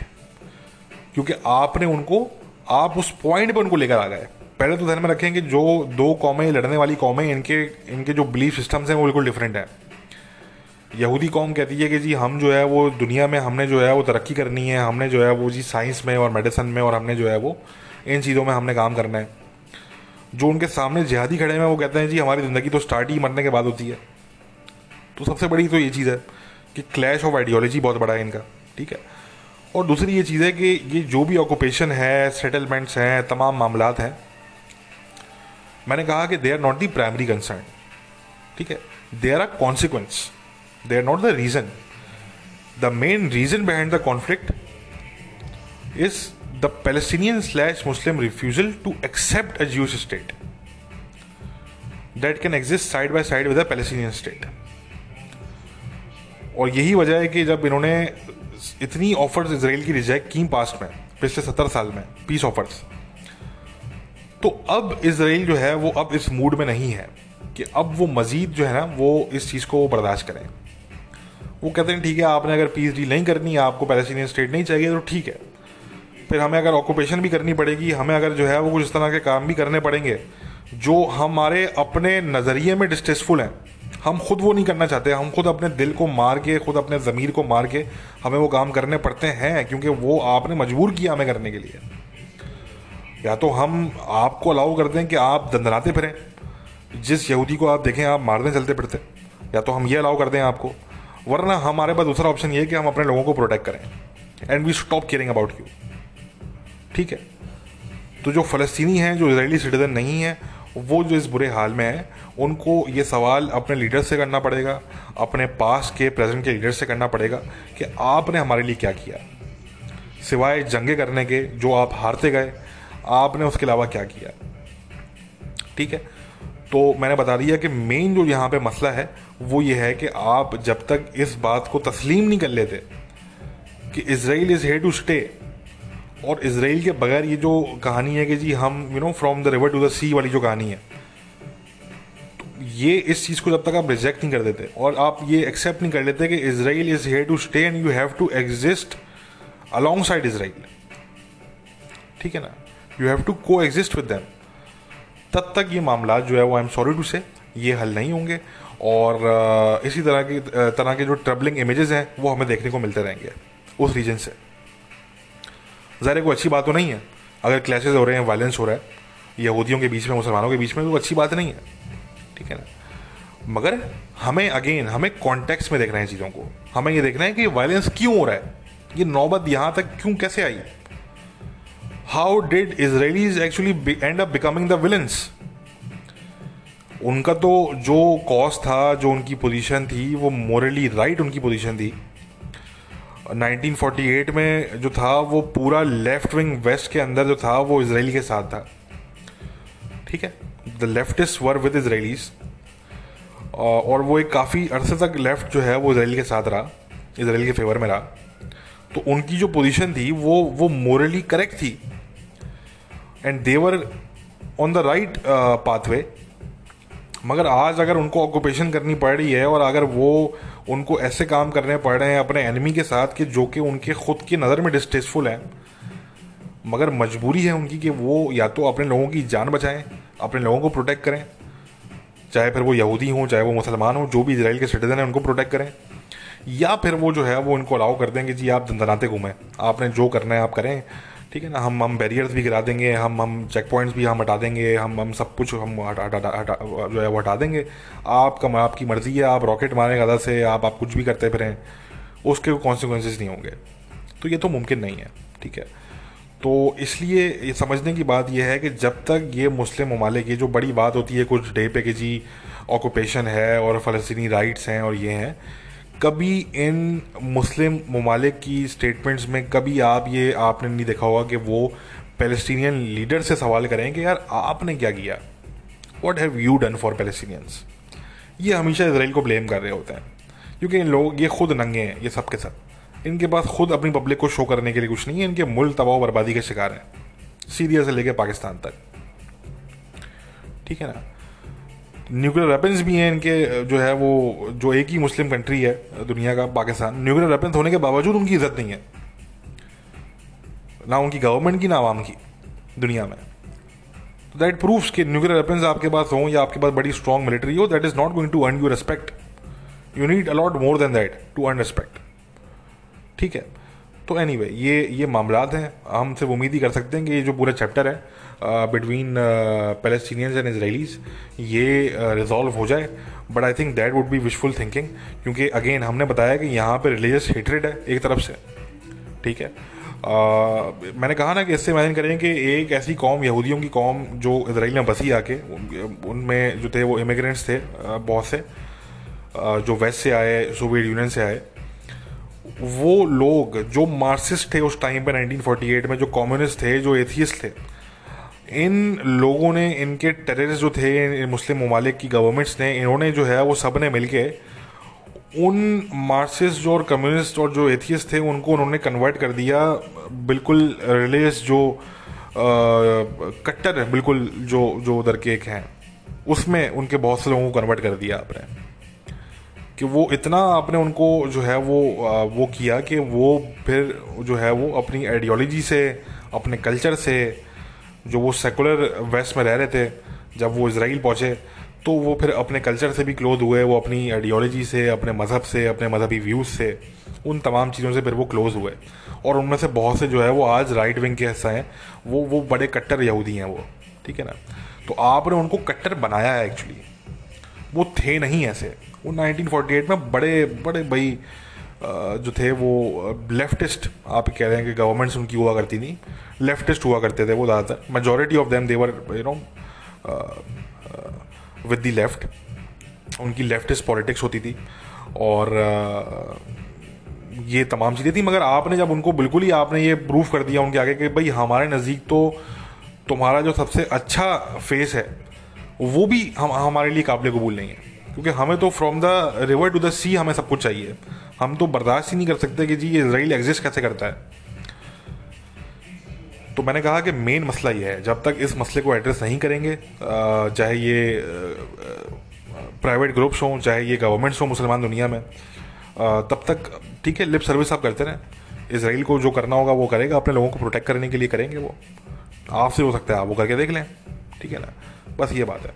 क्योंकि आपने उनको, आप उस पॉइंट पर उनको लेकर आ गए। पहले तो ध्यान में रखें कि जो दो कौमें, लड़ने वाली कौमें, इनके इनके जो बिलीफ सिस्टम्स हैं, वो बिल्कुल डिफरेंट हैं। यहूदी कौम कहती है कि जी, हम जो है, वो दुनिया में हमने जो है, वो तरक्की करनी है, हमने जो है, वो जी साइंस में और मेडिसिन में और हमने जो है, वो इन चीज़ों में हमने काम करना है। जो उनके सामने जिहादी खड़े हैं, वो कहते हैं, जी, हमारी ज़िंदगी तो स्टार्ट ही मरने के बाद होती है। तो सबसे बड़ी तो ये चीज़ है कि क्लैश ऑफ़ आइडियोलॉजी बहुत बड़ा है इनका, ठीक है? और दूसरी ये चीज़ है कि ये जो भी ऑक्यूपेशन है सेटलमेंट्स हैं, तमाम मामला हैं, मैंने कहा कि they are not the primary concern ठीक है? They are a consequence they are not the reason the main reason behind the conflict is Palestinian slash Muslim refusal to accept Jewish state that can exist side by side with a Palestinian state और यही वजह है कि जब इन्होंने इतनी offers Israel की reject की पास्ट में, पिछले सत्तर साल में पीस ऑफर्स तो अब इसराइल जो है, वो अब इस मूड में नहीं है कि अब वो मजीद जो है ना, वो इस चीज़ को बर्दाश्त करें। वो कहते हैं, ठीक है, आपने अगर पीस डील नहीं करनी, आपको पैलेस्टीनियन स्टेट नहीं चाहिए तो ठीक है। फिर हमें अगर ऑक्यूपेशन भी करनी पड़ेगी, हमें अगर जो है वो कुछ इस तरह के काम भी करने पड़ेंगे, जो हमारे अपने नज़रिए में डिस्ट्रेसफुल हैं, हम खुद वो नहीं करना चाहते, हम खुद अपने दिल को मार के, खुद अपने ज़मीर को मार के हमें वो काम करने पड़ते हैं, क्योंकि वो आपने मजबूर किया हमें करने के लिए। या तो हम आपको अलाउ कर दें कि आप दंदनाते फिरें, जिस यहूदी को आप देखें, आप मारने चलते फिरते, या तो हम ये अलाउ कर दें आपको, वरना हमारे पास दूसरा ऑप्शन ये है कि हम अपने लोगों को प्रोटेक्ट करें and we stop caring about you ठीक है। तो जो फ़लस्तीनी हैं, जो इसराइली सिटीज़न नहीं है, वो जो इस बुरे हाल में है, उनको ये सवाल अपने लीडर से करना पड़ेगा, अपने पास के प्रेजेंट के लीडर से करना पड़ेगा कि आपने हमारे लिए क्या किया। सिवाय जंगे करने के, जो आप हारते गए, आपने उसके अलावा क्या किया। ठीक है? तो मैंने बता दिया कि मेन जो यहाँ पे मसला है, वो ये है कि आप जब तक इस बात को तस्लीम नहीं कर लेते कि Israel is here to stay और इसराइल के बगैर ये जो कहानी है कि जी हम you know from the river to the sea वाली जो कहानी है तो ये इस चीज़ को जब तक आप रिजेक्ट नहीं कर देते और आप ये एक्सेप्ट नहीं कर लेते कि Israel is here to stay and you have to exist alongside Israel Israel ठीक है ना? You have to coexist with them तब तक ये मामला जो है वो आई एम सॉरी टू से ये हल नहीं होंगे और इसी तरह की तरह के जो ट्रबलिंग इमेजेस हैं, वो हमें देखने को मिलते रहेंगे उस रीजन से। ज़ाहिर कोई अच्छी बात तो नहीं है। अगर क्लैशेज हो रहे हैं वायलेंस हो रहा है, यहूदियों के बीच में, मुसलमानों के बीच में कोई अच्छी बात नहीं है। ठीक है ना? मगर हमें अगेन हमें कॉन्टेक्स्ट में देखना है चीज़ों को। हमें ये देखना है कि वायलेंस क्यों हो रहा है? ये नौबत यहाँ तक क्यों, कैसे आई? How did Israelis actually end up becoming the villains उनका तो जो कॉज था, जो उनकी पोजीशन थी, वो मोरली राइट right उनकी पोजीशन थी। 1948 में जो था, वो पूरा लेफ़्ट विंग वेस्ट के अंदर जो था, वो इसराइल के साथ था। ठीक है? The leftist were with Israelis और वो एक काफ़ी अरसे तक लेफ़्ट जो है, वो इसराइल के साथ रहा, इसराइल के फेवर में रहा। तो उनकी जो पोजीशन थी, वो वो मोरली करेक्ट थी। And they were on the right pathway मगर आज अगर उनको ऑक्यूपेशन करनी पड़ रही है, और अगर वो उनको ऐसे काम करने पड़ रहे हैं अपने एनिमी के साथ कि जो कि उनके खुद की नज़र में डिस्टेसफुल है। मगर मजबूरी है उनकी कि वो या तो अपने लोगों की जान बचाएँ, अपने लोगों को प्रोटेक्ट करें। चाहे फिर वो यहूदी हों, चाहे वो मुसलमान हों, जो भी इसराइल के सिटीजन हैं, उनको प्रोटेक्ट करें। या फिर वो जो है, वो उनको अलाउ कर देंगे जी, आप दंदनाते घूमें, आपने जो करना है आप करें। ठीक है ना? हम हम बैरियर्स भी गिरा देंगे, हम हम चेक पॉइंट्स भी हम हटा देंगे, हम हम सब कुछ हम हटा हटा हटा जो है वो हटा देंगे। आपका आपकी मर्ज़ी है, आप रॉकेट मारें गदा से, आप आप कुछ भी करते फिरें, उसके कॉन्सिक्वेंसेज नहीं होंगे। तो ये तो मुमकिन नहीं है, ठीक है? तो इसलिए ये समझने की बात यह है कि जब तक ये मुस्लिम ममालिक जो बड़ी बात होती है कुछ डे पे कि जी ऑक्यूपेशन है और फ़लस्तनी राइट्स हैं और ये हैं कभी इन मुस्लिम ममालिक की स्टेटमेंट्स में कभी आप ये आपने नहीं देखा होगा कि वो पैलेस्टीनियन लीडर से सवाल करें कि यार आपने क्या किया? What have you done for Palestinians ये हमेशा इसराइल को ब्लेम कर रहे होते हैं। क्योंकि इन लोग, ये खुद नंगे हैं, ये सब के सब। इनके पास खुद अपनी पब्लिक को शो करने के लिए कुछ नहीं है, इनके मुल्क तबाह बर्बादी के शिकार हैं। सीरिया से लेकर पाकिस्तान तक। ठीक है ना? न्यूक्लियर वेपन्स भी हैं इनके जो है वो जो एक ही मुस्लिम कंट्री है दुनिया का पाकिस्तान। न्यूक्लियर वेपन्स होने के बावजूद उनकी इज़्ज़त नहीं है। ना उनकी गवर्नमेंट की ना आवाम की दुनिया में। तो दैट प्रूफ्स कि न्यूक्लियर वेपन्स आपके पास हों या आपके पास बड़ी स्ट्रॉन्ग मिलिट्री हो that is not going to earn you respect you need a lot more than that to earn respect ठीक है? तो एनी anyway, ये ये मामला हैं। हम सिर्फ़ उम्मीद ही कर सकते हैं कि ये जो पूरा चैप्टर है बिटवीन पैलेस्टीनियंस एंड इसराइलीज ये रिजॉल्व uh, हो जाए. But I think that would be wishful thinking क्योंकि अगेन हमने बताया कि यहाँ पर रिलीजियस हेटरेड है एक तरफ़ से. ठीक है? Uh, मैंने कहा ना कि इससे इमेजिन करें कि एक ऐसी कौम यहूदियों की कौम जो इसराइल में बसी आके उनमें जो थे वो इमिग्रेंट्स थे uh, बहुत से uh, जो वेस्ट से आए सोवियत यूनियन से आए. वो लोग जो मार्क्सिस्ट थे उस टाइम पे 1948 में जो कम्युनिस्ट थे जो एथियस्ट थे इन लोगों ने, इनके टेररिस्ट जो थे, मुस्लिम ममालिक की गवर्नमेंट्स ने, इन्होंने जो है, वो सबने मिल के उन मार्क्सिस्ट जो और कम्युनिस्ट और जो एथियस थे, उनको उन्होंने कन्वर्ट कर दिया। बिल्कुल रिलीजियस जो कट्टर है, बिल्कुल जो जो उधर के एक हैं, उसमें उनके बहुत से लोगों को कन्वर्ट कर दिया आपने। कि वो इतना आपने उनको जो है, वो वो किया कि वो फिर जो है, वो अपनी आइडियोलॉजी से, अपने कल्चर से जो वो सेकुलर वेस्ट में रह रहे थे, जब वो इसराइल पहुँचे तो वो फिर अपने कल्चर से भी क्लोज हुए, वो अपनी आइडियोलॉजी से, अपने मज़हब से, अपने मजहबी व्यूज़ से, उन तमाम चीज़ों से फिर वो क्लोज हुए। और उनमें से बहुत से जो है वो आज राइट विंग के हिस्सा हैं, वो वो बड़े कट्टर यहूदी हैं वो, ठीक है ना? तो आपने उनको कट्टर बनाया है एक्चुअली वो थे नहीं ऐसे। वो 1948 में बड़े बड़े भाई जो थे वो लेफ्टिस्ट आप कह रहे हैं कि गवर्नमेंट्स उनकी हुआ करती थी। लेफ्टिस्ट हुआ करते थे वो ज़्यादातर। Majority of them they were you know with the left उनकी लेफ्टिस्ट पॉलिटिक्स होती थी। और ये तमाम चीज़ें थी। मगर आपने जब उनको बिल्कुल ही आपने ये प्रूफ कर दिया उनके आगे कि भाई हमारे नज़दीक तो तुम्हारा जो सबसे अच्छा फेस है, वो भी हम, हमारे लिए काबिल कबूल नहीं है। क्योंकि हमें तो from the river to the sea हमें सब कुछ चाहिए। हम तो बर्दाश्त ही नहीं कर सकते कि जी, ये इसराइल एग्जिस्ट कैसे करता है? तो मैंने कहा कि मेन मसला ये है, जब तक इस मसले को एड्रेस नहीं करेंगे चाहे ये प्राइवेट ग्रुप्स हों, चाहे ये गवर्नमेंट्स हों मुसलमान दुनिया में तब तक, ठीक है लिप सर्विस आप करते रहें। इसराइल को जो करना होगा, वो करेगा, अपने लोगों को प्रोटेक्ट करने के लिए करेंगे वो। आपसे हो सकता है, आप वो करके देख लें, ठीक है ना? बस ये बात है।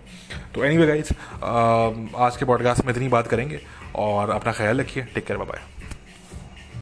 तो एनी वे गाइज़ आज के पॉडकास्ट में इतनी बात करेंगे और अपना ख्याल रखिए टेक केयर बाय